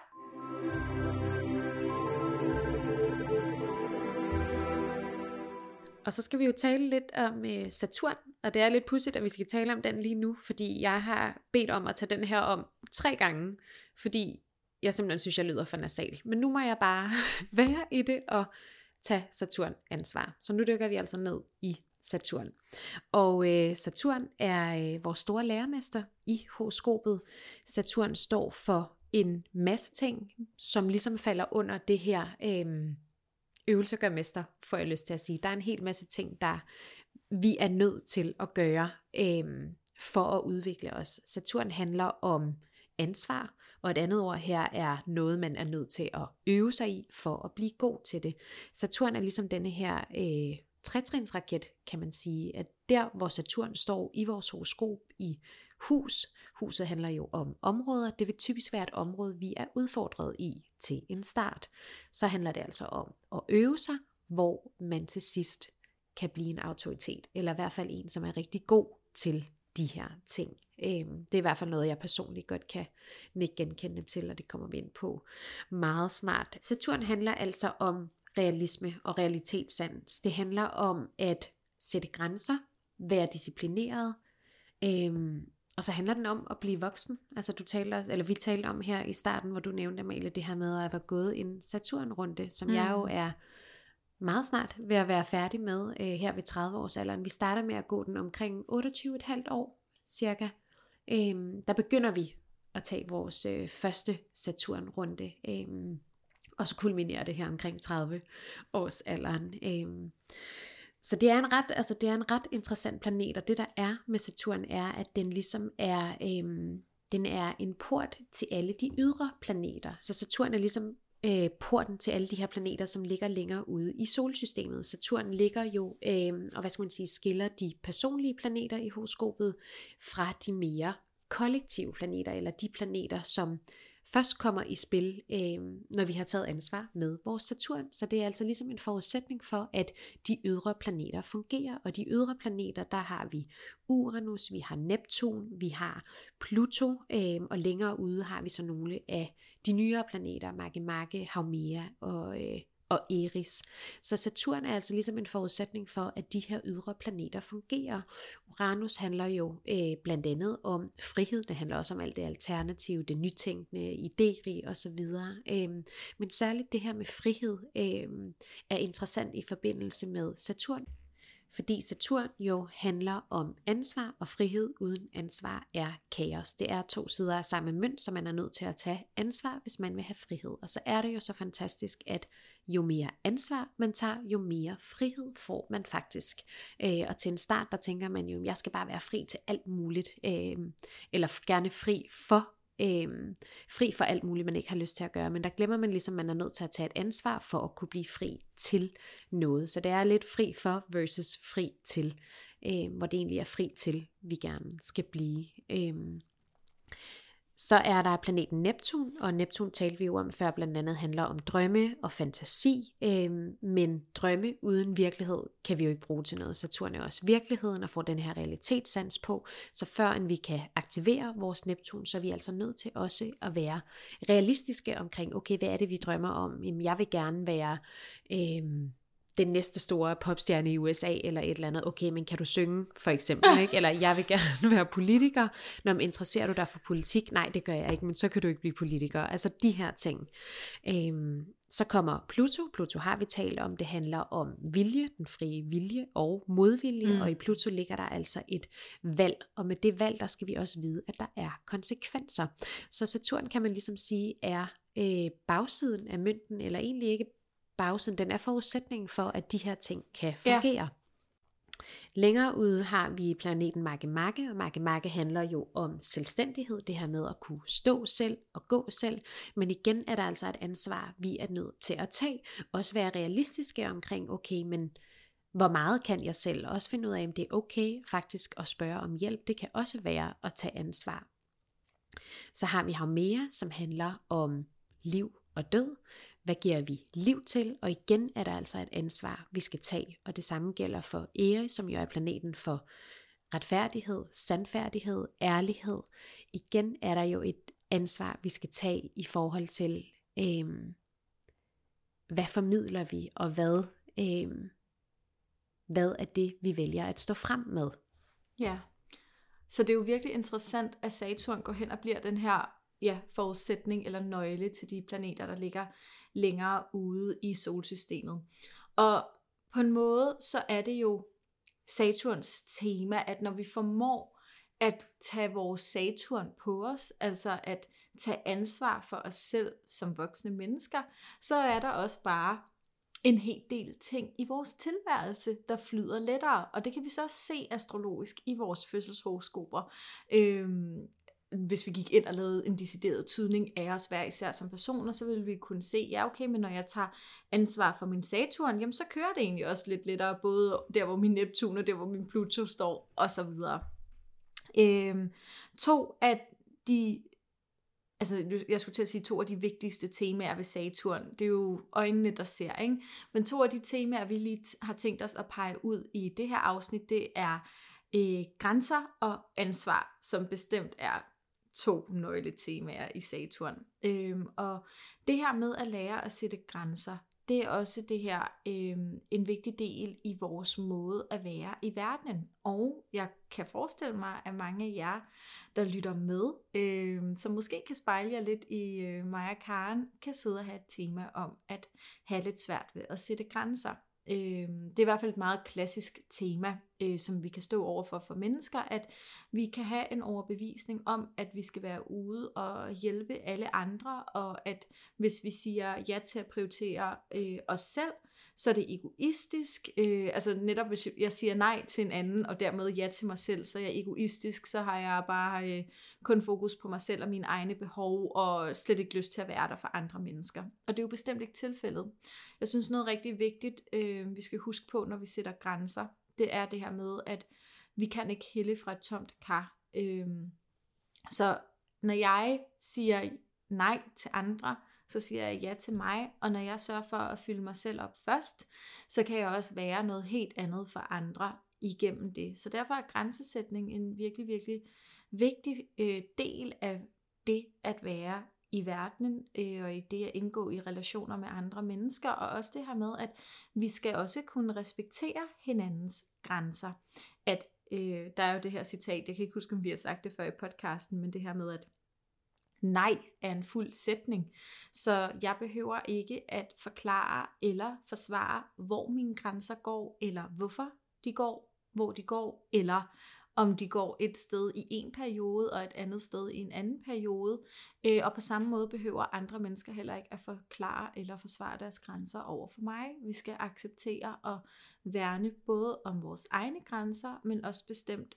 Og så skal vi jo tale lidt om øh, Saturn, og det er lidt pudsigt, at vi skal tale om den lige nu, fordi jeg har bedt om at tage den her om tre gange, fordi jeg simpelthen synes, jeg lyder for nasal. Men nu må jeg bare være i det og tage Saturn ansvar. Så nu dykker vi altså ned i Saturn. Og øh, Saturn er øh, vores store lærermester i horoskopet. Saturn står for en masse ting, som ligesom falder under det her øh, øvelse gør mester, får jeg lyst til at sige. Der er en hel masse ting, der vi er nødt til at gøre øh, for at udvikle os. Saturn handler om ansvar, og et andet ord her er noget, man er nødt til at øve sig i for at blive god til det. Saturn er ligesom denne her øh, trætrinsraket, kan man sige, at der hvor Saturn står i vores horoskop i hus, huset handler jo om områder, det vil typisk være et område, vi er udfordret i til en start. Så handler det altså om at øve sig, hvor man til sidst kan blive en autoritet, eller i hvert fald en, som er rigtig god til de her ting. Øhm, det er i hvert fald noget, jeg personligt godt kan ikke genkende til, og det kommer vi ind på meget snart. Saturn handler altså om realisme og realitetssans. Det handler om at sætte grænser, være disciplineret, øhm, og så handler den om at blive voksen. Altså du taler, eller vi talte om her i starten, hvor du nævnte, Amalie, det her med at have gået en Saturn-runde, som mm. jeg jo er meget snart ved at være færdig med øh, her ved 30 års alderen. Vi starter med at gå den omkring 28,5 år cirka øh, der begynder vi at tage vores øh, første Saturn-runde. Øh, og så kulminerer det her omkring 30 års alderen. Øh, så det er en ret, altså det er en ret interessant planet, og det der er med Saturn er, at den ligesom er, øhm, den er en port til alle de ydre planeter. Så Saturn er ligesom øh, porten til alle de her planeter, som ligger længere ude i solsystemet. Saturn ligger jo, øh, og hvad skal man sige, skiller de personlige planeter i horoskopet fra de mere kollektive planeter, eller de planeter, som først kommer i spil, øh, når vi har taget ansvar med vores Saturn. Så det er altså ligesom en forudsætning for, at de ydre planeter fungerer. Og de ydre planeter, der har vi Uranus, vi har Neptun, vi har Pluto, øh, og længere ude har vi så nogle af de nyere planeter, Makemake, Haumea og øh, og Eris. Så Saturn er altså ligesom en forudsætning for, at de her ydre planeter fungerer. Uranus handler jo øh, blandt andet om frihed, det handler også om alt det alternative, det nytænkende, idérige osv. Øh, men særligt det her med frihed øh, er interessant i forbindelse med Saturn. Fordi Saturn jo handler om ansvar, og frihed uden ansvar er kaos. Det er to sider af samme mønt, så man er nødt til at tage ansvar, hvis man vil have frihed. Og så er det jo så fantastisk, at jo mere ansvar man tager, jo mere frihed får man faktisk. Øh, og til en start, der tænker man jo, jeg skal bare være fri til alt muligt, øh, eller gerne fri for øh, fri for alt muligt, man ikke har lyst til at gøre. Men der glemmer man ligesom, at man er nødt til at tage et ansvar for at kunne blive fri til noget. Så det er lidt fri for versus fri til, øh, hvor det egentlig er fri til, vi gerne skal blive. Øh, så er der planeten Neptun, og Neptun talte vi jo om før, blandt andet handler om drømme og fantasi, øhm, men drømme uden virkelighed kan vi jo ikke bruge til noget. Saturn er også virkeligheden og får den her realitetssans på, så før end vi kan aktivere vores Neptun, så er vi altså nødt til også at være realistiske omkring, okay, hvad er det, vi drømmer om? Jamen, jeg vil gerne være... Øhm, den næste store popstjerne i USA, eller et eller andet. Okay, men kan du synge, for eksempel? Ikke? Eller jeg vil gerne være politiker. Når man interesserer du dig for politik? Nej, det gør jeg ikke, men så kan du ikke blive politiker. Altså de her ting. Øhm, så kommer Pluto. Pluto har vi talt om. Det handler om vilje, den frie vilje og modvilje. Mm. Og i Pluto ligger der altså et valg. Og med det valg, der skal vi også vide, at der er konsekvenser. Så Saturn kan man ligesom sige er øh, bagsiden af mønten, eller egentlig ikke bagsiden, den er forudsætningen for, at de her ting kan fungere. Ja. Længere ude har vi planeten Magge, og Magge handler jo om selvstændighed, det her med at kunne stå selv og gå selv, men igen er der altså et ansvar, vi er nødt til at tage, også være realistiske omkring, okay, men hvor meget kan jeg selv, også finde ud af, om det er okay faktisk at spørge om hjælp, det kan også være at tage ansvar. Så har vi Haumea, som handler om liv og død, hvad giver vi liv til? Og igen er der altså et ansvar, vi skal tage. Og det samme gælder for Eri, som jo er planeten for retfærdighed, sandfærdighed, ærlighed. Igen er der jo et ansvar, vi skal tage i forhold til, øhm, hvad formidler vi, og hvad, øhm, hvad er det, vi vælger at stå frem med. Ja, så det er jo virkelig interessant, at Saturn går hen og bliver den her ja, forudsætning eller nøgle til de planeter, der ligger længere ude i solsystemet. Og på en måde, så er det jo Saturns tema, at når vi formår at tage vores Saturn på os, altså at tage ansvar for os selv som voksne mennesker, så er der også bare en hel del ting i vores tilværelse, der flyder lettere. Og det kan vi så også se astrologisk i vores fødselshoroskoper. Øhm, hvis vi gik ind og lavede en decideret tydning af os hver især som personer, så ville vi kunne se, ja okay, men når jeg tager ansvar for min Saturn, jamen så kører det egentlig også lidt lettere, både der hvor min Neptun og der hvor min Pluto står, og så videre. Øhm, to af de, altså jeg skulle til at sige to af de vigtigste temaer ved Saturn, det er jo øjnene, der ser, ikke? Men to af de temaer, vi lige har tænkt os at pege ud i det her afsnit, det er øh, grænser og ansvar, som bestemt er to nøgletemaer i Saturn. Øhm, og det her med at lære at sætte grænser, det er også det her øhm, en vigtig del i vores måde at være i verdenen. Og jeg kan forestille mig, at mange af jer, der lytter med, øhm, som måske kan spejle jer lidt i øh, mig og Karen, kan sidde og have et tema om at have lidt svært ved at sætte grænser. Øh, det er i hvert fald et meget klassisk tema, øh, som vi kan stå overfor for mennesker, at vi kan have en overbevisning om, at vi skal være ude og hjælpe alle andre, og at hvis vi siger ja til at prioritere øh, os selv, så er det egoistisk. Øh, altså netop hvis jeg siger nej til en anden, og dermed ja til mig selv, så er jeg egoistisk, så har jeg bare øh, kun fokus på mig selv og mine egne behov, og slet ikke lyst til at være der for andre mennesker. Og det er jo bestemt ikke tilfældet. Jeg synes noget rigtig vigtigt, øh, vi skal huske på, når vi sætter grænser, det er det her med, at vi kan ikke hælde fra et tomt kar. Øh, så når jeg siger nej til andre, så siger jeg ja til mig, og når jeg sørger for at fylde mig selv op først, så kan jeg også være noget helt andet for andre igennem det. Så derfor er grænsesætning en virkelig, virkelig vigtig øh, del af det at være i verdenen, øh, og i det at indgå i relationer med andre mennesker, og også det her med, at vi skal også kunne respektere hinandens grænser. At øh, der er jo det her citat, jeg kan ikke huske, om vi har sagt det før i podcasten, men det her med, at nej er en fuld sætning. Så jeg behøver ikke at forklare eller forsvare, hvor mine grænser går, eller hvorfor de går, hvor de går, eller om de går et sted i en periode og et andet sted i en anden periode. Øh, og på samme måde behøver andre mennesker heller ikke at forklare eller forsvare deres grænser over for mig. Vi skal acceptere og værne både om vores egne grænser, men også bestemt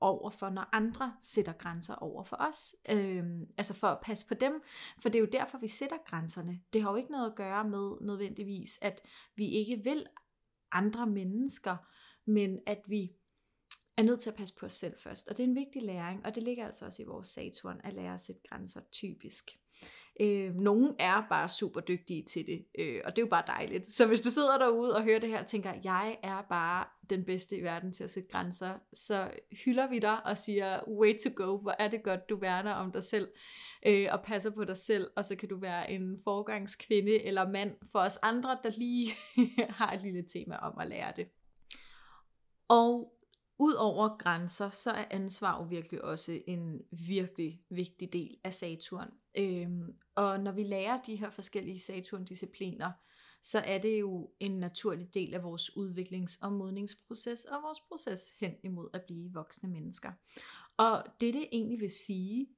over for, når andre sætter grænser over for os. Øhm, altså for at passe på dem, for det er jo derfor, vi sætter grænserne. Det har jo ikke noget at gøre med nødvendigvis, at vi ikke vil andre mennesker, men at vi er nødt til at passe på os selv først. Og det er en vigtig læring, og det ligger altså også i vores Saturn at lære at sætte grænser typisk. Øh, nogen er bare super dygtige til det, øh, og det er jo bare dejligt. Så hvis du sidder derude og hører det her og tænker, jeg er bare den bedste i verden til at sætte grænser, så hylder vi dig og siger, way to go, hvor er det godt, du værner om dig selv øh, og passer på dig selv, og så kan du være en forgangskvinde eller mand for os andre, der lige har et lille tema om at lære det. Og Udover grænser, så er ansvar jo virkelig også en virkelig vigtig del af Saturn. Øhm, og når vi lærer de her forskellige Saturn-discipliner, så er det jo en naturlig del af vores udviklings- og modningsproces og vores proces hen imod at blive voksne mennesker. Og det, det egentlig vil sige,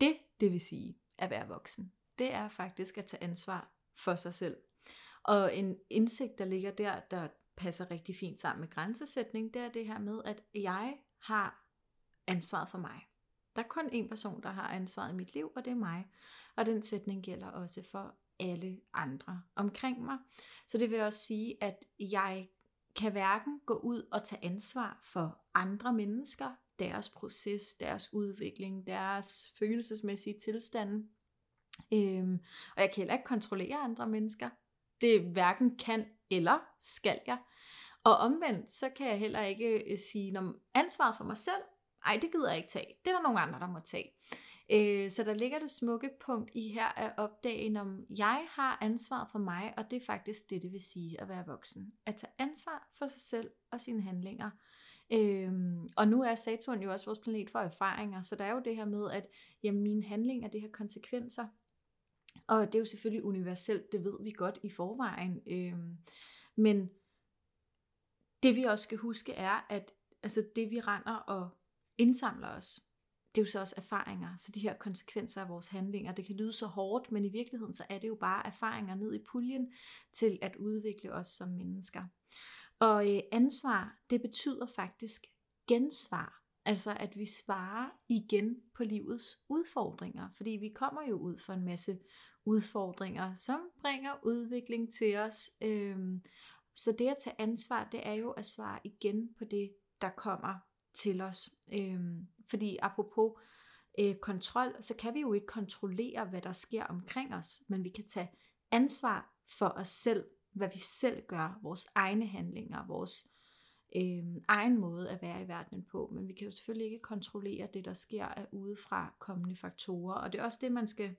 det, det vil sige at være voksen, det er faktisk at tage ansvar for sig selv. Og en indsigt, der ligger der, der passer rigtig fint sammen med grænsesætning, det er det her med, at jeg har ansvaret for mig. Der er kun én person, der har ansvaret i mit liv, og det er mig. Og den sætning gælder også for alle andre omkring mig. Så det vil også sige, at jeg kan hverken gå ud og tage ansvar for andre mennesker, deres proces, deres udvikling, deres følelsesmæssige tilstand. Øhm, og jeg kan heller ikke kontrollere andre mennesker. Det hverken kan eller skal jeg. Og omvendt, så kan jeg heller ikke øh, sige, om ansvaret for mig selv, ej, det gider jeg ikke tage. Det er der nogle andre, der må tage. Øh, så der ligger det smukke punkt i her at opdage, om jeg har ansvar for mig, og det er faktisk det, det vil sige at være voksen. At tage ansvar for sig selv og sine handlinger. Øhm, og nu er Saturn jo også vores planet for erfaringer, så der er jo det her med, at jamen, mine handlinger, det har konsekvenser. Og det er jo selvfølgelig universelt, det ved vi godt i forvejen. Øhm, men det vi også skal huske er, at altså det vi render og indsamler os, det er jo så også erfaringer. Så de her konsekvenser af vores handlinger, det kan lyde så hårdt, men i virkeligheden så er det jo bare erfaringer ned i puljen til at udvikle os som mennesker. Og øh, ansvar, det betyder faktisk gensvar. Altså at vi svarer igen på livets udfordringer, fordi vi kommer jo ud for en masse udfordringer, som bringer udvikling til os. Øhm, så det at tage ansvar, det er jo at svare igen på det, der kommer til os. Øhm, fordi apropos øh, kontrol, så kan vi jo ikke kontrollere, hvad der sker omkring os, men vi kan tage ansvar for os selv, hvad vi selv gør, vores egne handlinger, vores øh, egen måde at være i verden på. Men vi kan jo selvfølgelig ikke kontrollere det, der sker af udefra kommende faktorer. Og det er også det, man skal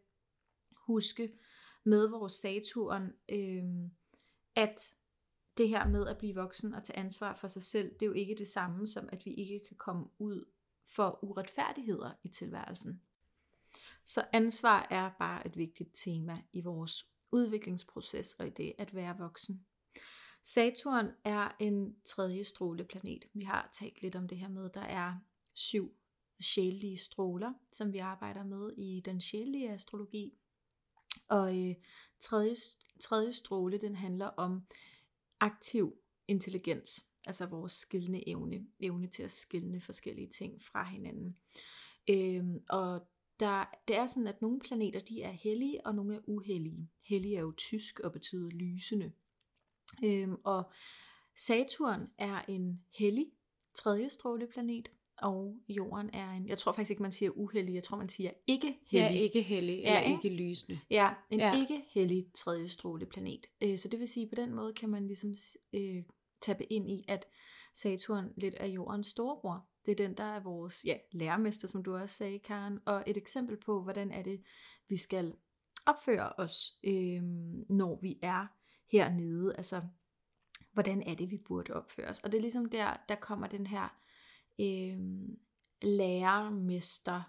huske med vores Saturn, øh, at det her med at blive voksen og tage ansvar for sig selv, det er jo ikke det samme som, at vi ikke kan komme ud for uretfærdigheder i tilværelsen. Så ansvar er bare et vigtigt tema i vores udviklingsproces og i det at være voksen. Saturn er en tredje stråleplanet. Vi har talt lidt om det her med, der er syv sjælelige stråler, som vi arbejder med i den sjælelige astrologi. Og øh, tredje, tredje stråle, den handler om aktiv intelligens, altså vores skillende evne, evne til at skille forskellige ting fra hinanden. Øhm, og der, det er sådan, at nogle planeter de er hellige, og nogle er uhellige. Hellige er jo tysk og betyder lysende. Øhm, og Saturn er en hellig tredje stråleplanet, og jorden er en, jeg tror faktisk ikke, man siger uheldig, jeg tror, man siger ikke hellig. Ja, ikke hellig, eller ja, ikke lysende. Ja, en ja. ikke hellig tredje stråleplanet. Øh, så det vil sige, på den måde kan man ligesom øh, tabe ind i, at Saturn lidt er jordens storebror. Det er den, der er vores ja, lærermester, som du også sagde, Karen. Og et eksempel på, hvordan er det, vi skal opføre os, øh, når vi er hernede. Altså, hvordan er det, vi burde opføre os. Og det er ligesom der, der kommer den her øh, lærermester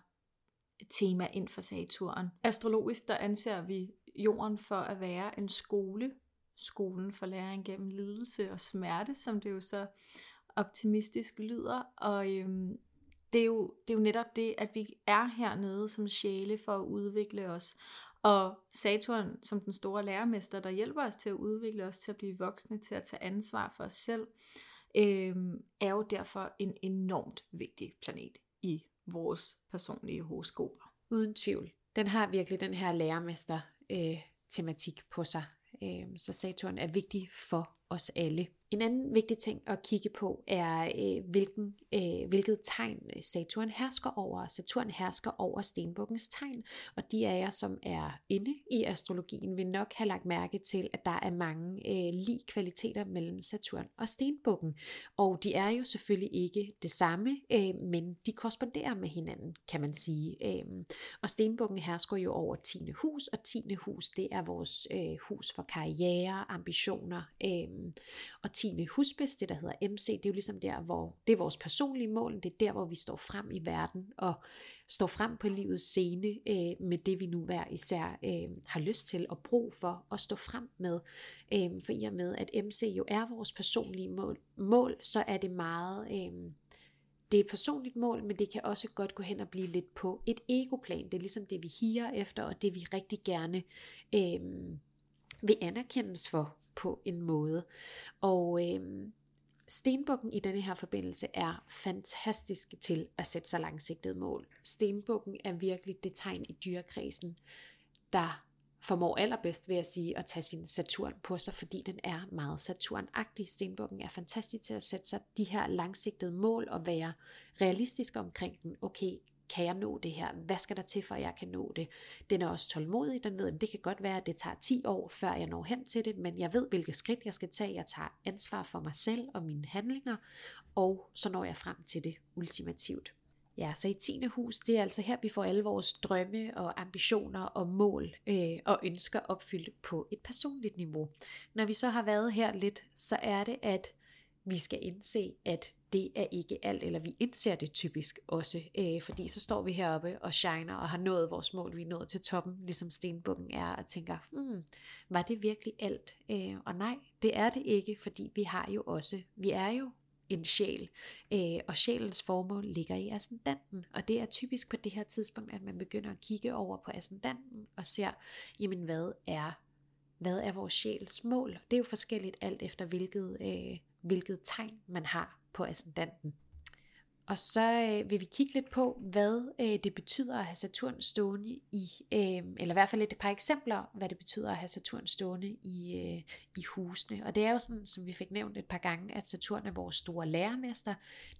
tema ind for Saturn. Astrologisk der anser vi jorden for at være en skole, skolen for læring gennem lidelse og smerte, som det jo så optimistisk lyder, og øhm, det, er jo, det er jo netop det, at vi er hernede som sjæle for at udvikle os, og Saturn som den store lærermester, der hjælper os til at udvikle os, til at blive voksne, til at tage ansvar for os selv, øh, er jo derfor en enormt vigtig planet i vores personlige horoskoper. Uden tvivl. Den har virkelig den her lærermester øh, tematik på sig. Øh, så Saturn er vigtig for os alle. En anden vigtig ting at kigge på er, øh, hvilken, øh, hvilket tegn øh, Saturn hersker over. Saturn hersker over stenbukkens tegn, og de af jer, som er inde i astrologien, vil nok have lagt mærke til, at der er mange øh, lige kvaliteter mellem Saturn og stenbukken. Og de er jo selvfølgelig ikke det samme, øh, men de korresponderer med hinanden, kan man sige. Øh, og stenbukken hersker jo over 10. hus, og 10. hus, det er vores øh, hus for karriere, ambitioner, øh, Øhm, og 10. husbes, det der hedder MC, det er jo ligesom der, hvor det er vores personlige mål, det er der, hvor vi står frem i verden, og står frem på livets scene øh, med det, vi nu hver især øh, har lyst til og brug for at stå frem med. Øh, for i og med, at MC jo er vores personlige mål, mål så er det meget... Øh, det er et personligt mål, men det kan også godt gå hen og blive lidt på et egoplan. Det er ligesom det, vi higer efter, og det vi rigtig gerne øh, vil anerkendes for på en måde. Og øh, Stenbukken i denne her forbindelse er fantastisk til at sætte sig langsigtede mål. Stenbukken er virkelig det tegn i dyrekredsen, der formår allerbedst ved at sige at tage sin Saturn på sig, fordi den er meget Saturnagtig. Stenbukken er fantastisk til at sætte sig de her langsigtede mål og være realistisk omkring den. Okay, kan jeg nå det her? Hvad skal der til, for at jeg kan nå det? Den er også tålmodig, den ved, at det kan godt være, at det tager 10 år, før jeg når hen til det, men jeg ved, hvilke skridt jeg skal tage. Jeg tager ansvar for mig selv og mine handlinger, og så når jeg frem til det ultimativt. Ja, så i 10. hus, det er altså her, vi får alle vores drømme og ambitioner og mål øh, og ønsker opfyldt på et personligt niveau. Når vi så har været her lidt, så er det, at vi skal indse, at det er ikke alt, eller vi indser det typisk også, øh, fordi så står vi heroppe og shiner og har nået vores mål, vi er nået til toppen, ligesom stenbukken er, og tænker, hmm, var det virkelig alt? Øh, og nej, det er det ikke, fordi vi har jo også, vi er jo en sjæl, øh, og sjælens formål ligger i ascendanten, og det er typisk på det her tidspunkt, at man begynder at kigge over på ascendanten og ser, jamen hvad er hvad er vores sjæls mål? Det er jo forskelligt alt efter hvilket, øh, hvilket tegn man har på ascendanten. Og så øh, vil vi kigge lidt på, hvad øh, det betyder at have Saturn stående i, øh, eller i hvert fald et par eksempler, hvad det betyder at have Saturn stående i, øh, i husene. Og det er jo sådan, som vi fik nævnt et par gange, at Saturn er vores store lærermester.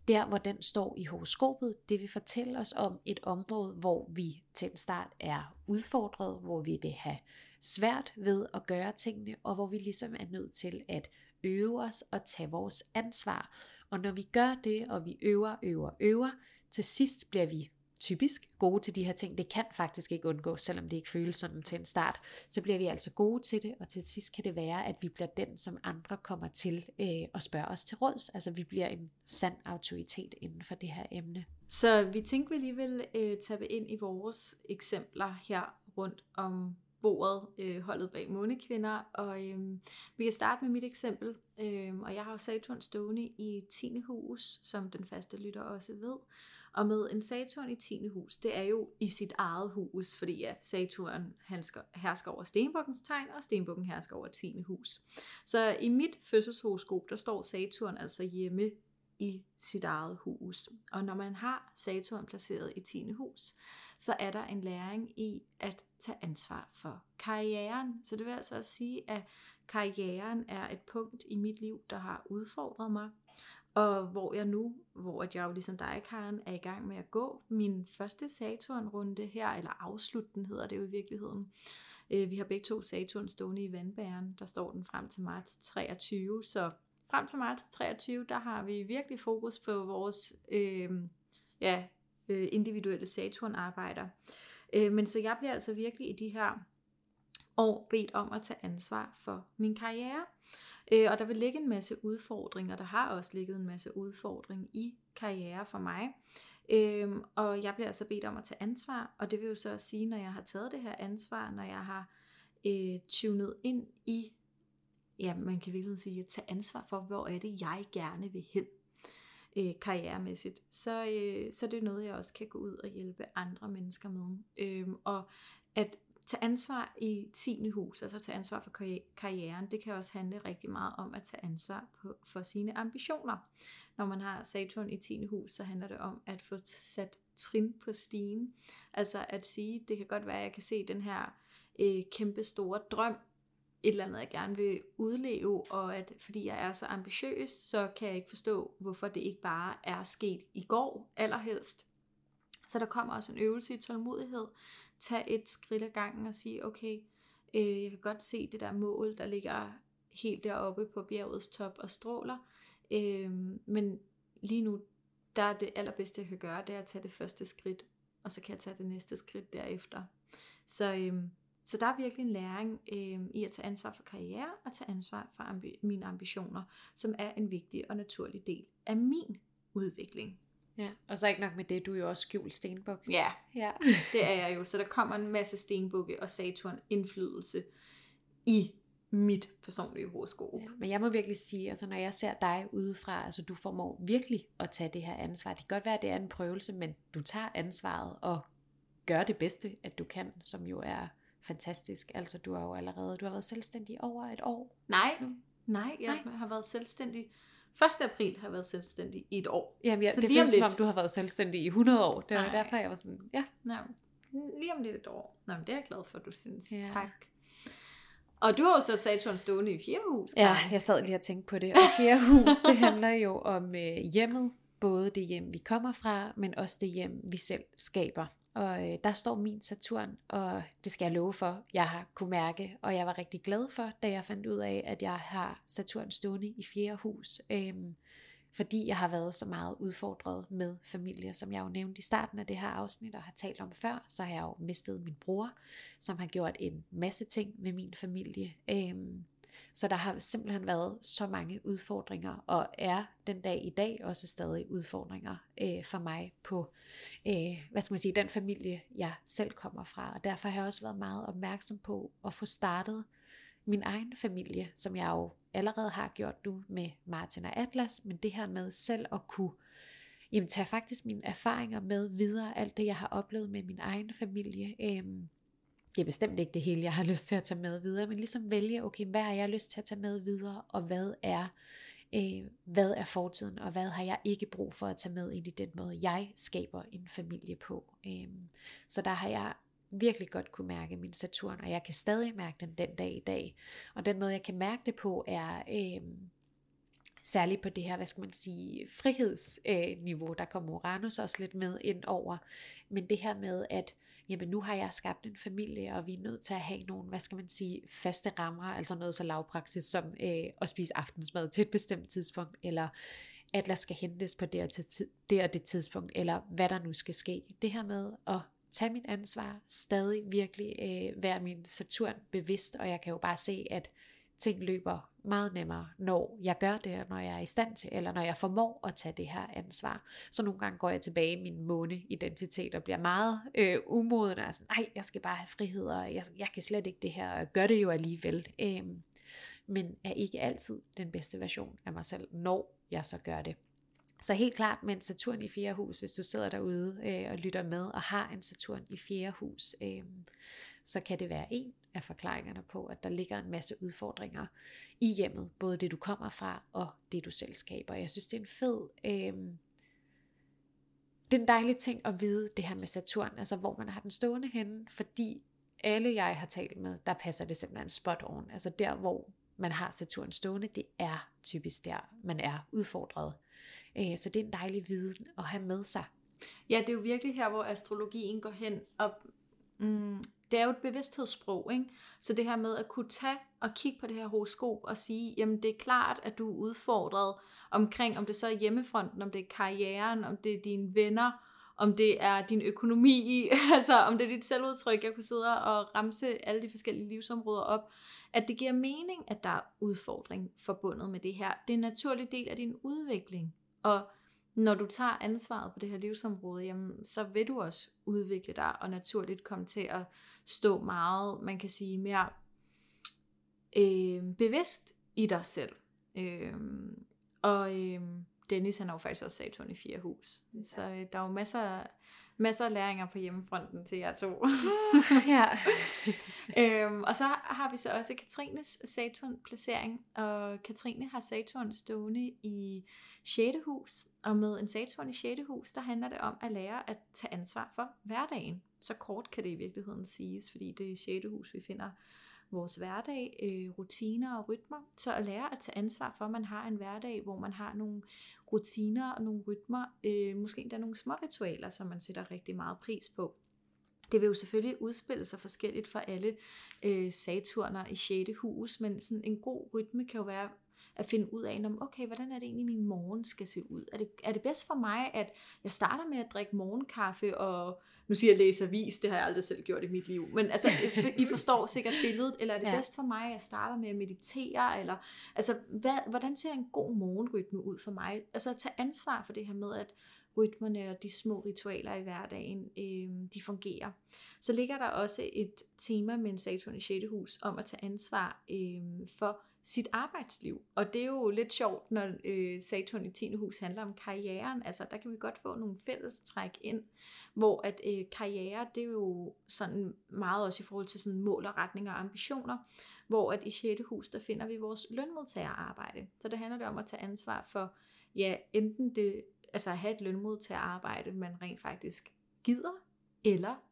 Der, hvor den står i horoskopet, det vil fortælle os om et område, hvor vi til en start er udfordret, hvor vi vil have svært ved at gøre tingene, og hvor vi ligesom er nødt til at øve os og tage vores ansvar. Og når vi gør det, og vi øver, øver, øver, til sidst bliver vi typisk gode til de her ting. Det kan faktisk ikke undgå, selvom det ikke føles sådan til en start. Så bliver vi altså gode til det, og til sidst kan det være, at vi bliver den, som andre kommer til øh, at spørge os til råds. Altså vi bliver en sand autoritet inden for det her emne. Så vi tænker vi alligevel øh, tage ind i vores eksempler her rundt om bordet, øh, holdet bag månekvinder, og øh, vi kan starte med mit eksempel, øh, og jeg har Saturn stående i 10. hus, som den faste lytter også ved, og med en Saturn i 10. hus, det er jo i sit eget hus, fordi ja, Saturn hersker, hersker over Stenbukkens tegn, og Stenbukken hersker over 10. hus. Så i mit fødselshoroskop, der står Saturn altså hjemme i sit eget hus. Og når man har Saturn placeret i 10. hus, så er der en læring i at tage ansvar for karrieren. Så det vil altså at sige, at karrieren er et punkt i mit liv, der har udfordret mig, og hvor jeg nu, hvor jeg jo ligesom dig, Karen, er i gang med at gå min første Saturn-runde her, eller afslut den hedder det jo i virkeligheden. Øh, vi har begge to Saturn stående i vandbæren, der står den frem til marts 23, så frem til marts 23, der har vi virkelig fokus på vores øh, ja, øh, individuelle Saturn-arbejder. Øh, men så jeg bliver altså virkelig i de her år bedt om at tage ansvar for min karriere. Øh, og der vil ligge en masse udfordringer, der har også ligget en masse udfordring i karriere for mig. Øhm, og jeg bliver altså bedt om at tage ansvar, og det vil jo så sige, når jeg har taget det her ansvar, når jeg har øh, tunet ind i, ja, man kan virkelig sige, at tage ansvar for, hvor er det, jeg gerne vil hen øh, karrieremæssigt, så, øh, så det er noget, jeg også kan gå ud og hjælpe andre mennesker med. Øh, og at tage ansvar i 10. hus, altså tage ansvar for karrieren, det kan også handle rigtig meget om at tage ansvar på, for sine ambitioner. Når man har Saturn i 10. hus, så handler det om at få sat trin på stigen. Altså at sige, det kan godt være, at jeg kan se den her øh, kæmpe store drøm et eller andet, jeg gerne vil udleve, og at fordi jeg er så ambitiøs, så kan jeg ikke forstå, hvorfor det ikke bare er sket i går, allerhelst. Så der kommer også en øvelse i tålmodighed. Tag et skridt ad gangen og sige, okay, øh, jeg kan godt se det der mål, der ligger helt deroppe på bjergets top og stråler, øh, men lige nu, der er det allerbedste, jeg kan gøre, det er at tage det første skridt, og så kan jeg tage det næste skridt derefter. Så, øh, så der er virkelig en læring øh, i at tage ansvar for karriere og tage ansvar for ambi- mine ambitioner, som er en vigtig og naturlig del af min udvikling. Ja, og så ikke nok med det, du er jo også skjult stenbuk. Ja, Ja. det er jeg jo. Så der kommer en masse stenbukke og Saturn indflydelse i mit personlige horoskop. Ja, men jeg må virkelig sige, altså når jeg ser dig udefra, altså du formår virkelig at tage det her ansvar. Det kan godt være, at det er en prøvelse, men du tager ansvaret og gør det bedste, at du kan, som jo er fantastisk. Altså du har jo allerede, du har været selvstændig over et år. Nej, nu. nej, jeg Nej. har været selvstændig. 1. april har jeg været selvstændig i et år. Jamen, ja, Så det føles som om, du har været selvstændig i 100 år. Det var Nej. derfor, jeg var sådan, ja. Nå, lige om lidt et år. Nå, men det er jeg glad for, at du synes. Ja. Tak. Og du har jo så Saturn stående i fire hus. Ja, jeg sad lige og tænkte på det. Og fjerde hus, det handler jo om øh, hjemmet. Både det hjem, vi kommer fra, men også det hjem, vi selv skaber. Og øh, der står min Saturn, og det skal jeg love for, jeg har kunne mærke, og jeg var rigtig glad for, da jeg fandt ud af, at jeg har Saturn stående i fjerde hus. øh, fordi jeg har været så meget udfordret med familie, som jeg jo nævnte i starten af det her afsnit og har talt om før, så har jeg jo mistet min bror, som har gjort en masse ting med min familie. Øh, så der har simpelthen været så mange udfordringer, og er den dag i dag også stadig udfordringer øh, for mig på, øh, hvad skal man sige, den familie, jeg selv kommer fra. Og derfor har jeg også været meget opmærksom på at få startet min egen familie, som jeg jo allerede har gjort nu med Martin og Atlas, men det her med selv at kunne jamen, tage faktisk mine erfaringer med videre, alt det jeg har oplevet med min egen familie. Øhm, det er bestemt ikke det hele, jeg har lyst til at tage med videre, men ligesom vælge, okay, hvad har jeg lyst til at tage med videre, og hvad er, øh, hvad er fortiden, og hvad har jeg ikke brug for at tage med ind i den måde, jeg skaber en familie på. Øh, så der har jeg virkelig godt kunne mærke min Saturn, og jeg kan stadig mærke den den dag i dag. Og den måde, jeg kan mærke det på, er øh, særligt på det her, hvad skal man sige, frihedsniveau, der kommer Uranus også lidt med ind over. Men det her med, at jamen nu har jeg skabt en familie, og vi er nødt til at have nogle, hvad skal man sige, faste rammer, altså noget så lavpraktisk som øh, at spise aftensmad til et bestemt tidspunkt, eller at der skal hentes på det og, til, det og det tidspunkt, eller hvad der nu skal ske. Det her med at tage mit ansvar, stadig virkelig øh, være min Saturn bevidst, og jeg kan jo bare se, at ting løber meget nemmere, når jeg gør det, og når jeg er i stand til, eller når jeg formår at tage det her ansvar. Så nogle gange går jeg tilbage i min måneidentitet og bliver meget øh, umoden, og er sådan, nej, jeg skal bare have frihed, og jeg, jeg kan slet ikke det her, og jeg gør det jo alligevel. Øhm, men er ikke altid den bedste version af mig selv, når jeg så gør det. Så helt klart med en Saturn i fjerde hus, hvis du sidder derude øh, og lytter med og har en Saturn i fjerde hus, øh, så kan det være en af forklaringerne på, at der ligger en masse udfordringer i hjemmet, både det du kommer fra og det du selv skaber. Jeg synes, det er en fed, øh, det er en dejlig ting at vide det her med Saturn, altså hvor man har den stående henne, fordi alle jeg har talt med, der passer det simpelthen spot on. Altså der, hvor man har Saturn stående, det er typisk der, man er udfordret. Øh, Så det er en dejlig viden at have med sig. Ja, det er jo virkelig her, hvor astrologien går hen. Og, mm, det er jo et bevidsthedssprog, ikke? Så det her med at kunne tage og kigge på det her horoskop og sige, jamen det er klart, at du er udfordret omkring, om det så er hjemmefronten, om det er karrieren, om det er dine venner, om det er din økonomi, altså om det er dit selvudtryk, jeg kunne sidde og ramse alle de forskellige livsområder op, at det giver mening, at der er udfordring forbundet med det her. Det er en naturlig del af din udvikling. Og når du tager ansvaret på det her livsområde, jamen, så vil du også udvikle dig og naturligt komme til at stå meget, man kan sige, mere øh, bevidst i dig selv. Øh, og øh, Dennis han har jo faktisk også Saturn i fire hus. Ja. Så øh, der er jo masser, masser af læringer på hjemmefronten til jer to. ja. øhm, og så har vi så også Katrines Saturn-placering, og Katrine har Saturn stående i 6. hus, og med en Saturn i 6. hus, der handler det om at lære at tage ansvar for hverdagen. Så kort kan det i virkeligheden siges, fordi det er i 6. hus, vi finder vores hverdag, øh, rutiner og rytmer. Så at lære at tage ansvar for, at man har en hverdag, hvor man har nogle rutiner og nogle rytmer, øh, måske endda nogle små ritualer, som man sætter rigtig meget pris på. Det vil jo selvfølgelig udspille sig forskelligt for alle øh, Saturner i 6. hus, men sådan en god rytme kan jo være at finde ud af, okay, hvordan er det egentlig, min morgen skal se ud? Er det, er det bedst for mig, at jeg starter med at drikke morgenkaffe, og nu siger jeg læse avis, det har jeg aldrig selv gjort i mit liv, men altså, I forstår sikkert billedet, eller er det ja. bedst for mig, at jeg starter med at meditere, eller altså, hvad, hvordan ser en god morgenrytme ud for mig? Altså, at tage ansvar for det her med, at rytmerne og de små ritualer i hverdagen, øh, de fungerer. Så ligger der også et tema med en Saturn i 6. hus om at tage ansvar øh, for sit arbejdsliv. Og det er jo lidt sjovt, når øh, Saturn i 10. hus handler om karrieren. Altså, der kan vi godt få nogle fælles træk ind, hvor at øh, karriere, det er jo sådan meget også i forhold til sådan mål og retninger og ambitioner, hvor at i 6. hus, der finder vi vores lønmodtagerarbejde. Så det handler det om at tage ansvar for, ja, enten det, altså at have et lønmodtagerarbejde, man rent faktisk gider, eller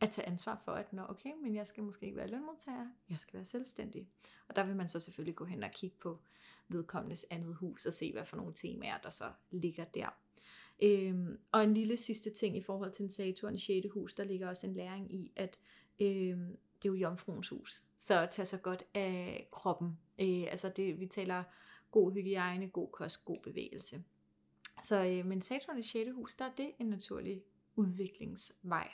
at tage ansvar for, at nå okay, men jeg skal måske ikke være lønmodtager, jeg skal være selvstændig. Og der vil man så selvfølgelig gå hen og kigge på vedkommendes andet hus og se, hvad for nogle temaer, der så ligger der. Øhm, og en lille sidste ting i forhold til en Saturn i 6. hus, der ligger også en læring i, at øhm, det er jo jomfruens hus. Så tage sig godt af kroppen. Øh, altså det, vi taler god hygiejne, god kost, god bevægelse. Så øh, men Saturn i 6. hus, der er det en naturlig udviklingsvej.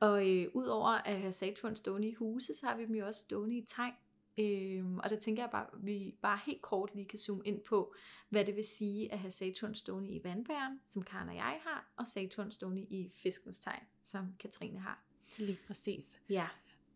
Og øh, udover at have Saturn stående i huse, så har vi dem jo også stående i tegn. Øhm, og der tænker jeg bare, at vi bare helt kort lige kan zoome ind på, hvad det vil sige at have Saturn stående i vandbæren, som Karen og jeg har, og Saturn stående i fiskens tegn, som Katrine har. Lige præcis. Ja.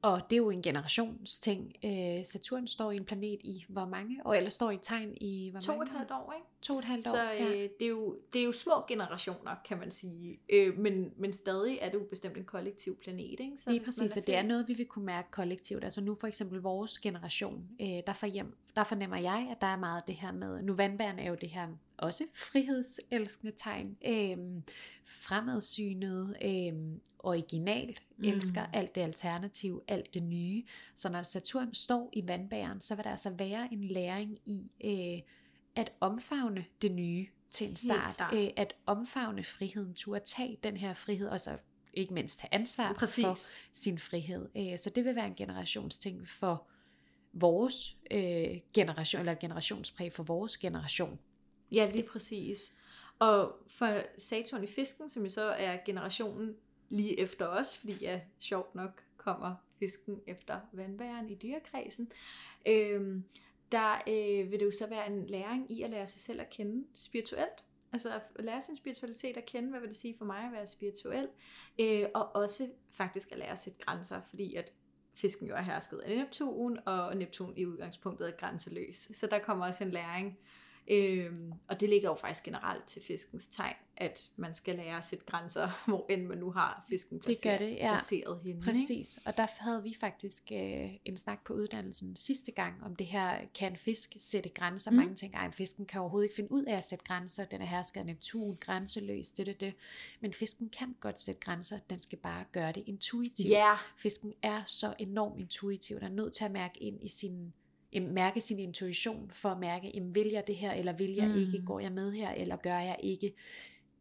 Og det er jo en generationsting. Øh, Saturn står i en planet i hvor mange år, eller står i tegn i hvor to mange og et halvt år, ikke? To og et halvt år, Så øh, ja. det, er jo, det er jo små generationer, kan man sige. Øh, men, men stadig er det jo bestemt en kollektiv planet, ikke? Så Lige præcis, og det er noget, vi vil kunne mærke kollektivt. Altså nu for eksempel vores generation, øh, der, for hjem, der fornemmer jeg, at der er meget det her med, nu vandbæren er jo det her også frihedselskende tegn, øh, fremadsynet, øh, original, mm. elsker alt det alternativ, alt det nye. Så når Saturn står i vandbæren, så vil der altså være en læring i øh, at omfavne det nye til en start. Øh, at omfavne friheden, turde tage den her frihed, og så ikke mindst tage ansvar Præcis. for sin frihed. Øh, så det vil være en generationsting for vores øh, generation, eller et generationspræg for vores generation. Ja, lige præcis. Og for Saturn i fisken, som jo så er generationen lige efter os, fordi ja, sjovt nok kommer fisken efter vandbæren i dyrekredsen, øh, der øh, vil det jo så være en læring i at lære sig selv at kende spirituelt. Altså at lære sin spiritualitet at kende, hvad vil det sige for mig at være spirituel, øh, og også faktisk at lære at sætte grænser, fordi at fisken jo er hersket af Neptun, og Neptun i udgangspunktet er grænseløs. Så der kommer også en læring Øhm, og det ligger jo faktisk generelt til fiskens tegn, at man skal lære at sætte grænser, hvor end man nu har fisken placeret, det gør det, ja. placeret henne. Præcis, og der havde vi faktisk øh, en snak på uddannelsen sidste gang om det her, kan fisk sætte grænser? Mm. Mange tænker, at fisken kan overhovedet ikke finde ud af at sætte grænser, den er hersket af Neptun, grænseløs, det, det, det. Men fisken kan godt sætte grænser, den skal bare gøre det intuitivt. Yeah. Fisken er så enormt intuitiv, den er nødt til at mærke ind i sin mærke sin intuition for at mærke, jamen, vil jeg det her, eller vil jeg mm. ikke, går jeg med her, eller gør jeg ikke.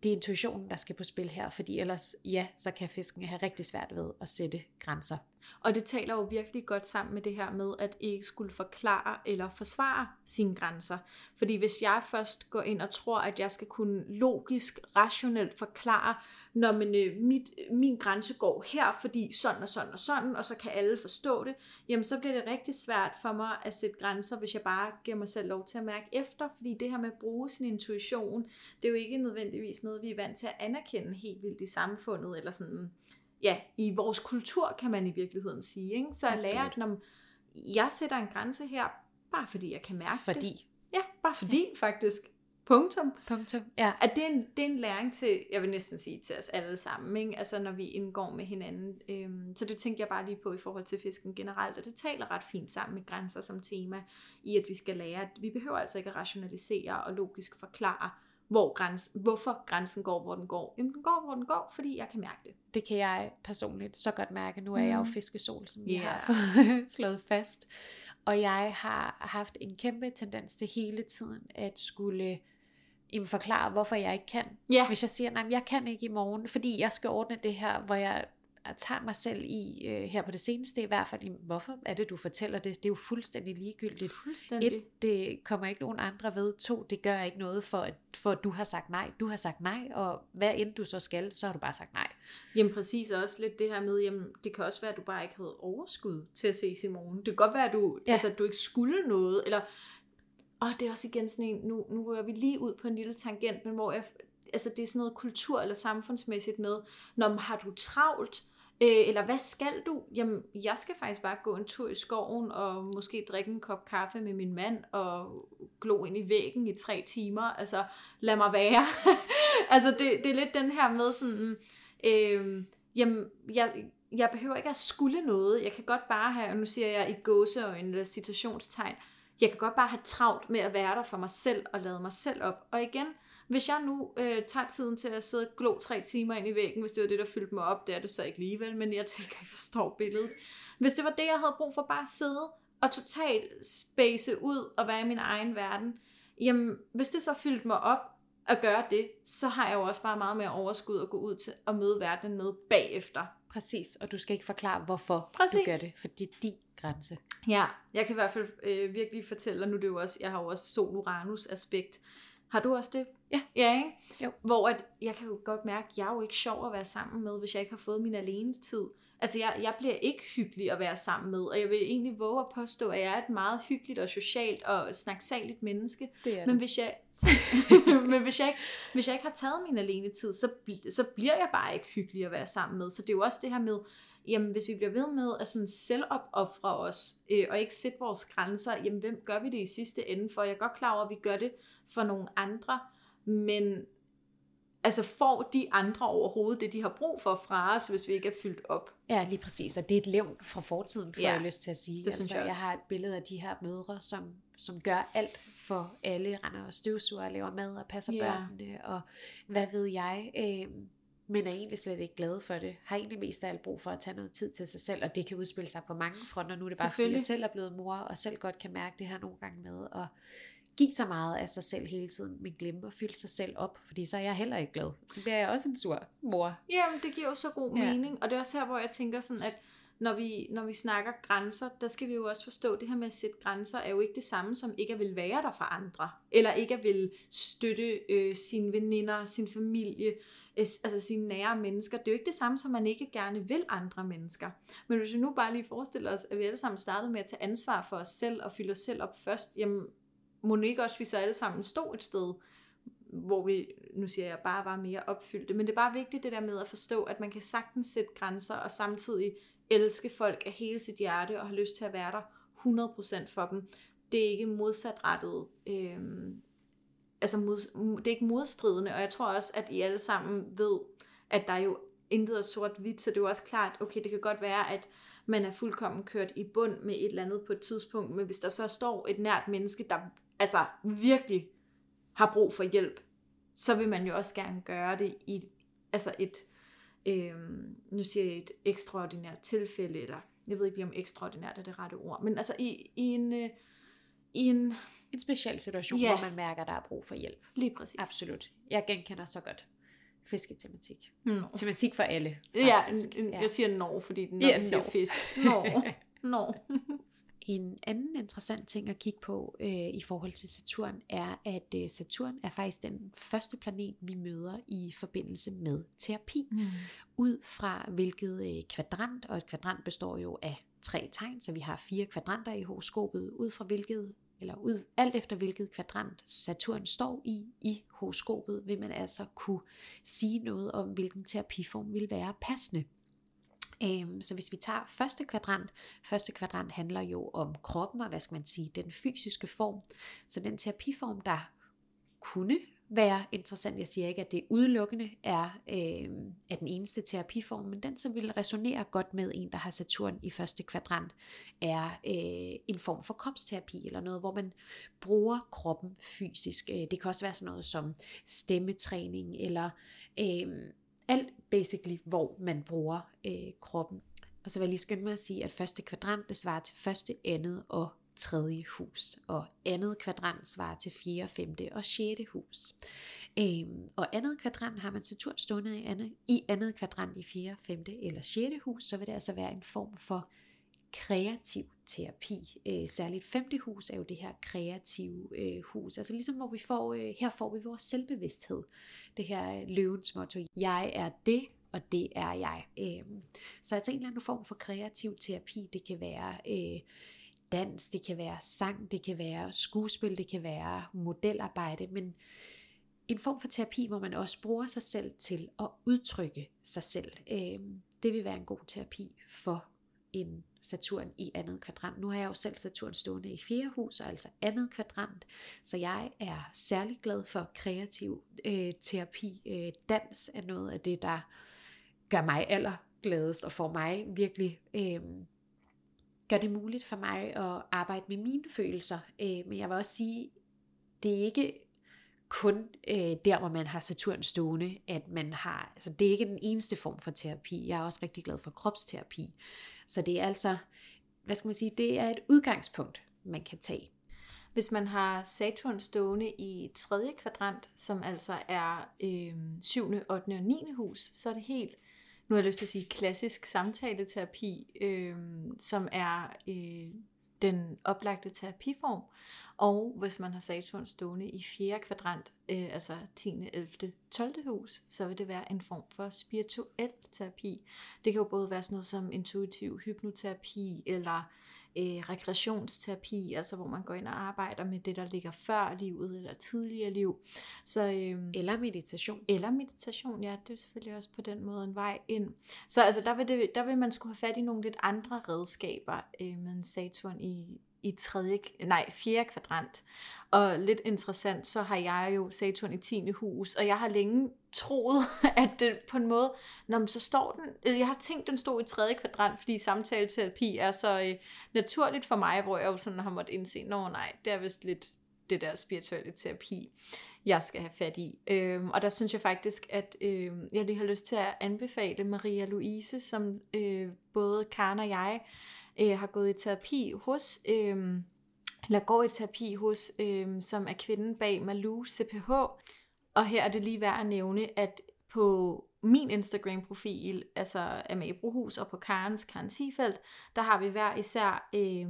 Det er intuitionen, der skal på spil her, fordi ellers, ja, så kan fisken have rigtig svært ved at sætte grænser. Og det taler jo virkelig godt sammen med det her med, at ikke skulle forklare eller forsvare sine grænser. Fordi hvis jeg først går ind og tror, at jeg skal kunne logisk, rationelt forklare, når man, øh, mit, min grænse går her, fordi sådan og sådan og sådan, og så kan alle forstå det, jamen så bliver det rigtig svært for mig at sætte grænser, hvis jeg bare giver mig selv lov til at mærke efter. Fordi det her med at bruge sin intuition, det er jo ikke nødvendigvis noget, vi er vant til at anerkende helt vildt i samfundet, eller sådan ja, i vores kultur, kan man i virkeligheden sige. Ikke? Så at lære, at når jeg sætter en grænse her, bare fordi jeg kan mærke fordi. det. Ja, bare fordi ja. faktisk. Punktum. Punktum, ja. At det er, en, det er en læring til, jeg vil næsten sige til os alle sammen, ikke? altså når vi indgår med hinanden. Øhm, så det tænker jeg bare lige på i forhold til fisken generelt, og det taler ret fint sammen med grænser som tema, i at vi skal lære, at vi behøver altså ikke at rationalisere og logisk forklare hvor grænsen, hvorfor grænsen går, hvor den går. Jamen, den går, hvor den går, fordi jeg kan mærke det. Det kan jeg personligt så godt mærke. Nu er jeg jo Mm. fiskesol, som vi Ja. har slået fast. Og jeg har haft en kæmpe tendens til hele tiden at skulle jamen, forklare, hvorfor jeg ikke kan. Ja, Hvis jeg siger, nej, jeg kan ikke i morgen, fordi jeg skal ordne det her, hvor jeg tager mig selv i, øh, her på det seneste i hvert fald, jamen, hvorfor er det, du fortæller det? Det er jo fuldstændig ligegyldigt. fuldstændig. Et, det kommer ikke nogen andre ved. To, det gør ikke noget for, at, for at du har sagt nej. Du har sagt nej, og hvad end du så skal, så har du bare sagt nej. Jamen præcis, og også lidt det her med, jamen, det kan også være, at du bare ikke havde overskud til at ses i morgen. Det kan godt være, at du, Ja. ja. altså, at du ikke skulle noget, eller, og det er også igen sådan en, nu, nu rører vi lige ud på en lille tangent, men hvor jeg, altså det er sådan noget kultur- eller samfundsmæssigt med, når man har du travlt, øh, eller hvad skal du? Jamen, jeg skal faktisk bare gå en tur i skoven, og måske drikke en kop kaffe med min mand, og glo ind i væggen i tre timer, altså lad mig være. altså det, det er lidt den her med sådan, øh, jamen, jeg, jeg behøver ikke at skulle noget. Jeg kan godt bare have, og nu siger jeg i gåseøjne eller citationstegn, jeg kan godt bare have travlt med at være der for mig selv og lade mig selv op. Og igen, hvis jeg nu øh, tager tiden til at sidde og glo tre timer ind i væggen, hvis det var det, der fyldte mig op, det er det så ikke alligevel, men jeg tænker, I forstår billedet. Hvis det var det, jeg havde brug for, bare at sidde og totalt space ud og være i min egen verden, jamen, hvis det så fyldte mig op at gøre det, så har jeg jo også bare meget mere overskud at gå ud til og møde verden med bagefter. Præcis, og du skal ikke forklare, hvorfor Præcis. du gør det, for det er din grænse. Ja, jeg kan i hvert fald øh, virkelig fortælle, og nu er det jo også, jeg har jo også Sol-Uranus aspekt. Har du også det? Ja. Ja, ikke? Jo. Hvor at, jeg kan jo godt mærke, at jeg er jo ikke sjov at være sammen med, hvis jeg ikke har fået min alene tid. Altså, jeg, jeg bliver ikke hyggelig at være sammen med, og jeg vil egentlig våge at påstå, at jeg er et meget hyggeligt og socialt og snaksaligt menneske. Det er Men hvis jeg, men hvis jeg, ikke, hvis jeg ikke har taget min alene tid, så, så bliver jeg bare ikke hyggelig at være sammen med. Så det er jo også det her med, jamen hvis vi bliver ved med at sådan selvopoffre os, øh, og ikke sætte vores grænser, jamen hvem gør vi det i sidste ende for? Jeg er godt klar over, at vi gør det for nogle andre, men altså får de andre overhovedet det, de har brug for fra os, hvis vi ikke er fyldt op? Ja, lige præcis. Og det er et levn fra fortiden, får Ja, jeg lyst til at sige. Altså, det synes jeg jeg også. har et billede af de her mødre, som, som gør alt for alle, render og støvsuger, og laver mad og passer Ja. børnene, og hvad ved jeg. Øh, men er egentlig slet ikke glad for det. Har egentlig mest af alt brug for at tage noget tid til sig selv, og det kan udspille sig på mange fronter. Nu er det bare, fordi jeg selv er blevet mor, og selv godt kan mærke det her nogle gange med, at give så meget af sig selv hele tiden, men glemme at fylde sig selv op, fordi så er jeg heller ikke glad. Så bliver jeg også en sur mor. Jamen, det giver jo så god Ja. mening, og det er også her, hvor jeg tænker sådan, at når vi, når vi snakker grænser, der skal vi jo også forstå, at det her med at sætte grænser er jo ikke det samme som ikke at vil være der for andre, eller ikke at vil støtte øh, sine veninder, sin familie, øh, altså sine nære mennesker. Det er jo ikke det samme som, man ikke gerne vil andre mennesker. Men hvis vi nu bare lige forestiller os, at vi alle sammen startede med at tage ansvar for os selv og fylde os selv op først, jamen må nu ikke også vi så alle sammen stod et sted, hvor vi, nu siger jeg, bare var mere opfyldte. Men det er bare vigtigt det der med at forstå, at man kan sagtens sætte grænser, og samtidig elske folk af hele sit hjerte, og have lyst til at være der 100% for dem. Det er ikke modsatrettet. Øhm, altså mod, det er ikke modstridende, og jeg tror også, at I alle sammen ved, at der er jo intet er sort-hvidt, så det er jo også klart, okay, det kan godt være, at man er fuldkommen kørt i bund med et eller andet på et tidspunkt, men hvis der så står et nært menneske, der altså virkelig har brug for hjælp, så vil man jo også gerne gøre det i altså et, øhm, nu siger jeg et ekstraordinært tilfælde, eller jeg ved ikke lige om ekstraordinært er det rette ord, men altså i, i en, øh, i en, En speciel situation, Ja. hvor man mærker, der er brug for hjælp. lige præcis. Absolut. Jeg genkender så godt fisketematik. Mm. Tematik for alle, Ja, faktisk. n- n- jeg siger når, fordi når Ja, ja, siger fisk. Når. Når. En anden interessant ting at kigge på øh, i forhold til Saturn er, at øh, Saturn er faktisk den første planet, vi møder i forbindelse med terapi. Mm. Ud fra hvilket øh, kvadrant, og et kvadrant består jo af tre tegn, så vi har fire kvadranter i horoskopet, ud fra hvilket, eller ud, alt efter hvilket kvadrant Saturn står i i horoskopet, vil man altså kunne sige noget om, hvilken terapiform vil være passende. Øhm, Så hvis vi tager første kvadrant, første kvadrant handler jo om kroppen og hvad skal man sige, den fysiske form. Så den terapiform, der kunne være interessant. Jeg siger ikke, at det udelukkende er, øh, er den eneste terapiform, men den, som vil resonere godt med en, der har Saturn i første kvadrant, er øh, en form for kropsterapi, eller noget, hvor man bruger kroppen fysisk. Øh, det kan også være sådan noget som stemmetræning, eller øh, alt basically, hvor man bruger øh, kroppen. Og så vil jeg lige skynde mig at sige, at første kvadrant, det svarer til første, andet og tredje hus, og andet kvadrant svarer til fjerde, femte og sjette hus. Øhm, og andet kvadrant har man Saturn stående i andet, i andet kvadrant i fjerde, femte eller sjette hus, så vil det altså være en form for kreativ terapi. Øh, særligt femte hus er jo det her kreative øh, hus. Altså ligesom hvor vi får, øh, her får vi vores selvbevidsthed. Det her øh, løvens motto, jeg er det, og det er jeg. Øh, så altså en eller anden form for kreativ terapi, det kan være øh, dans, det kan være sang, det kan være skuespil, det kan være modelarbejde, men en form for terapi, hvor man også bruger sig selv til at udtrykke sig selv. Øh, det vil være en god terapi for en Saturn i andet kvadrant. Nu har jeg jo selv Saturn stående i fjerde hus, altså andet kvadrant, så jeg er særlig glad for kreativ øh, terapi. Øh, dans er noget af det, der gør mig allergladest og får mig virkelig øh, gør det muligt for mig at arbejde med mine følelser. Øh, men jeg vil også sige, det er ikke kun øh, der, hvor man har Saturn stående, at man har, altså det er ikke den eneste form for terapi. Jeg er også rigtig glad for kropsterapi. Så det er altså, hvad skal man sige, det er et udgangspunkt, man kan tage. Hvis man har Saturn stående i tredje kvadrant, som altså er øh, 7., 8. og 9. hus, så er det helt nu har jeg lyst til at sige klassisk samtaleterapi, øh, som er øh, den oplagte terapiform. Og hvis man har Saturn stående i fjerde kvadrant, øh, altså 10., 11., 12. hus, så vil det være en form for spirituel terapi. Det kan jo både være sådan noget som intuitiv hypnoterapi, eller øh, rekreationsterapi, altså hvor man går ind og arbejder med det, der ligger før livet eller tidligere liv. Så, øh, eller meditation. Eller meditation, ja, det er selvfølgelig også på den måde en vej ind. Så altså, der, vil det, der vil man skulle have fat i nogle lidt andre redskaber øh, med en Saturn i, i tredje, nej, fjerde kvadrant. Og lidt interessant, så har jeg jo Saturn i 10. hus, og jeg har længe troet, at det på en måde, når man så står den, øh, jeg har tænkt, den stod i tredje kvadrant, fordi samtaleterapi er så øh, naturligt for mig, hvor jeg jo sådan har måttet indse, nå nej, det er vist lidt det der spirituelle terapi, jeg skal have fat i. Øhm, og der synes jeg faktisk, at øh, jeg lige har lyst til at anbefale Maria Louise, som øh, både Karen og jeg øh, har gået i terapi hos, øh, eller går i terapi hos, øh, som er kvinden bag Malou CPH. Og her er det lige værd at nævne, at på min Instagram-profil, altså Amalie Brohus, og på Karens Karen Siefeldt, der har vi hver især øh,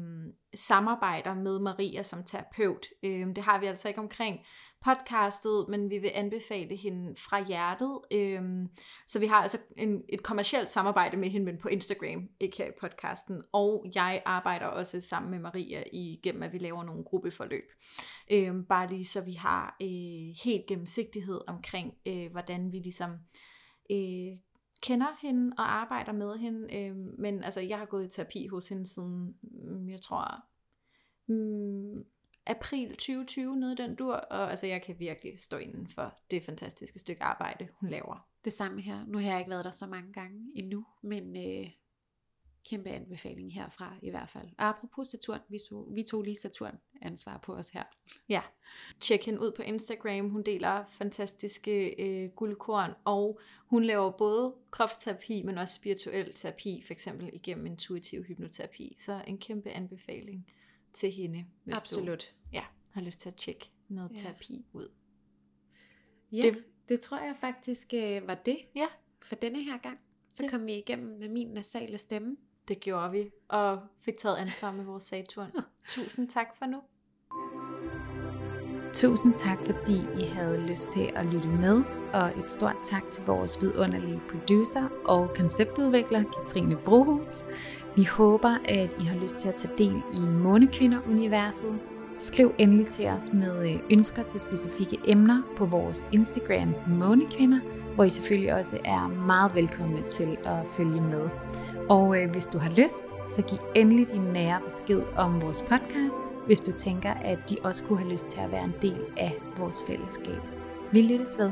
samarbejder med Maria som terapeut. Øh, det har vi altså ikke omkring podcastet, men vi vil anbefale hende fra hjertet. Øhm, så vi har altså en, et kommercielt samarbejde med hende, men på Instagram, ikke her i podcasten. Og jeg arbejder også sammen med Maria igennem, at vi laver nogle gruppeforløb. Øhm, bare lige så vi har øh, helt gennemsigtighed omkring, øh, hvordan vi ligesom øh, kender hende og arbejder med hende. Øh, men altså, jeg har gået i terapi hos hende siden, mm, jeg tror, mm, april 2020, noget den dur. Og altså, jeg kan virkelig stå inden for det fantastiske stykke arbejde, hun laver. Det samme her. Nu har jeg ikke været der så mange gange endnu, men øh, kæmpe anbefaling herfra i hvert fald. Og apropos Saturn, vi tog, vi tog lige Saturn ansvar på os her. Ja, tjek hende ud på Instagram. Hun deler fantastiske øh, guldkorn, og hun laver både kropsterapi, men også spirituel terapi, for eksempel igennem intuitiv hypnoterapi. Så en kæmpe anbefaling til hende, hvis Absolut. du ja, har lyst til at tjekke noget ja. terapi ud. Ja, det, det tror jeg faktisk øh, var det ja. for denne her gang. Så kom vi igennem med min nasale stemme. Det gjorde vi, og fik taget ansvar med vores Saturn. Tusind tak for nu. Tusind tak, fordi I havde lyst til at lytte med, og et stort tak til vores vidunderlige producer og konceptudvikler, Katrine Brohus. Vi håber, at I har lyst til at tage del i Månekvinder-universet. Skriv endelig til os med øh, ønsker til specifikke emner på vores Instagram Månekvinder, hvor I selvfølgelig også er meget velkomne til at følge med. Og øh, hvis du har lyst, så giv endelig din nære besked om vores podcast, hvis du tænker, at de også kunne have lyst til at være en del af vores fællesskab. Vi lyttes ved.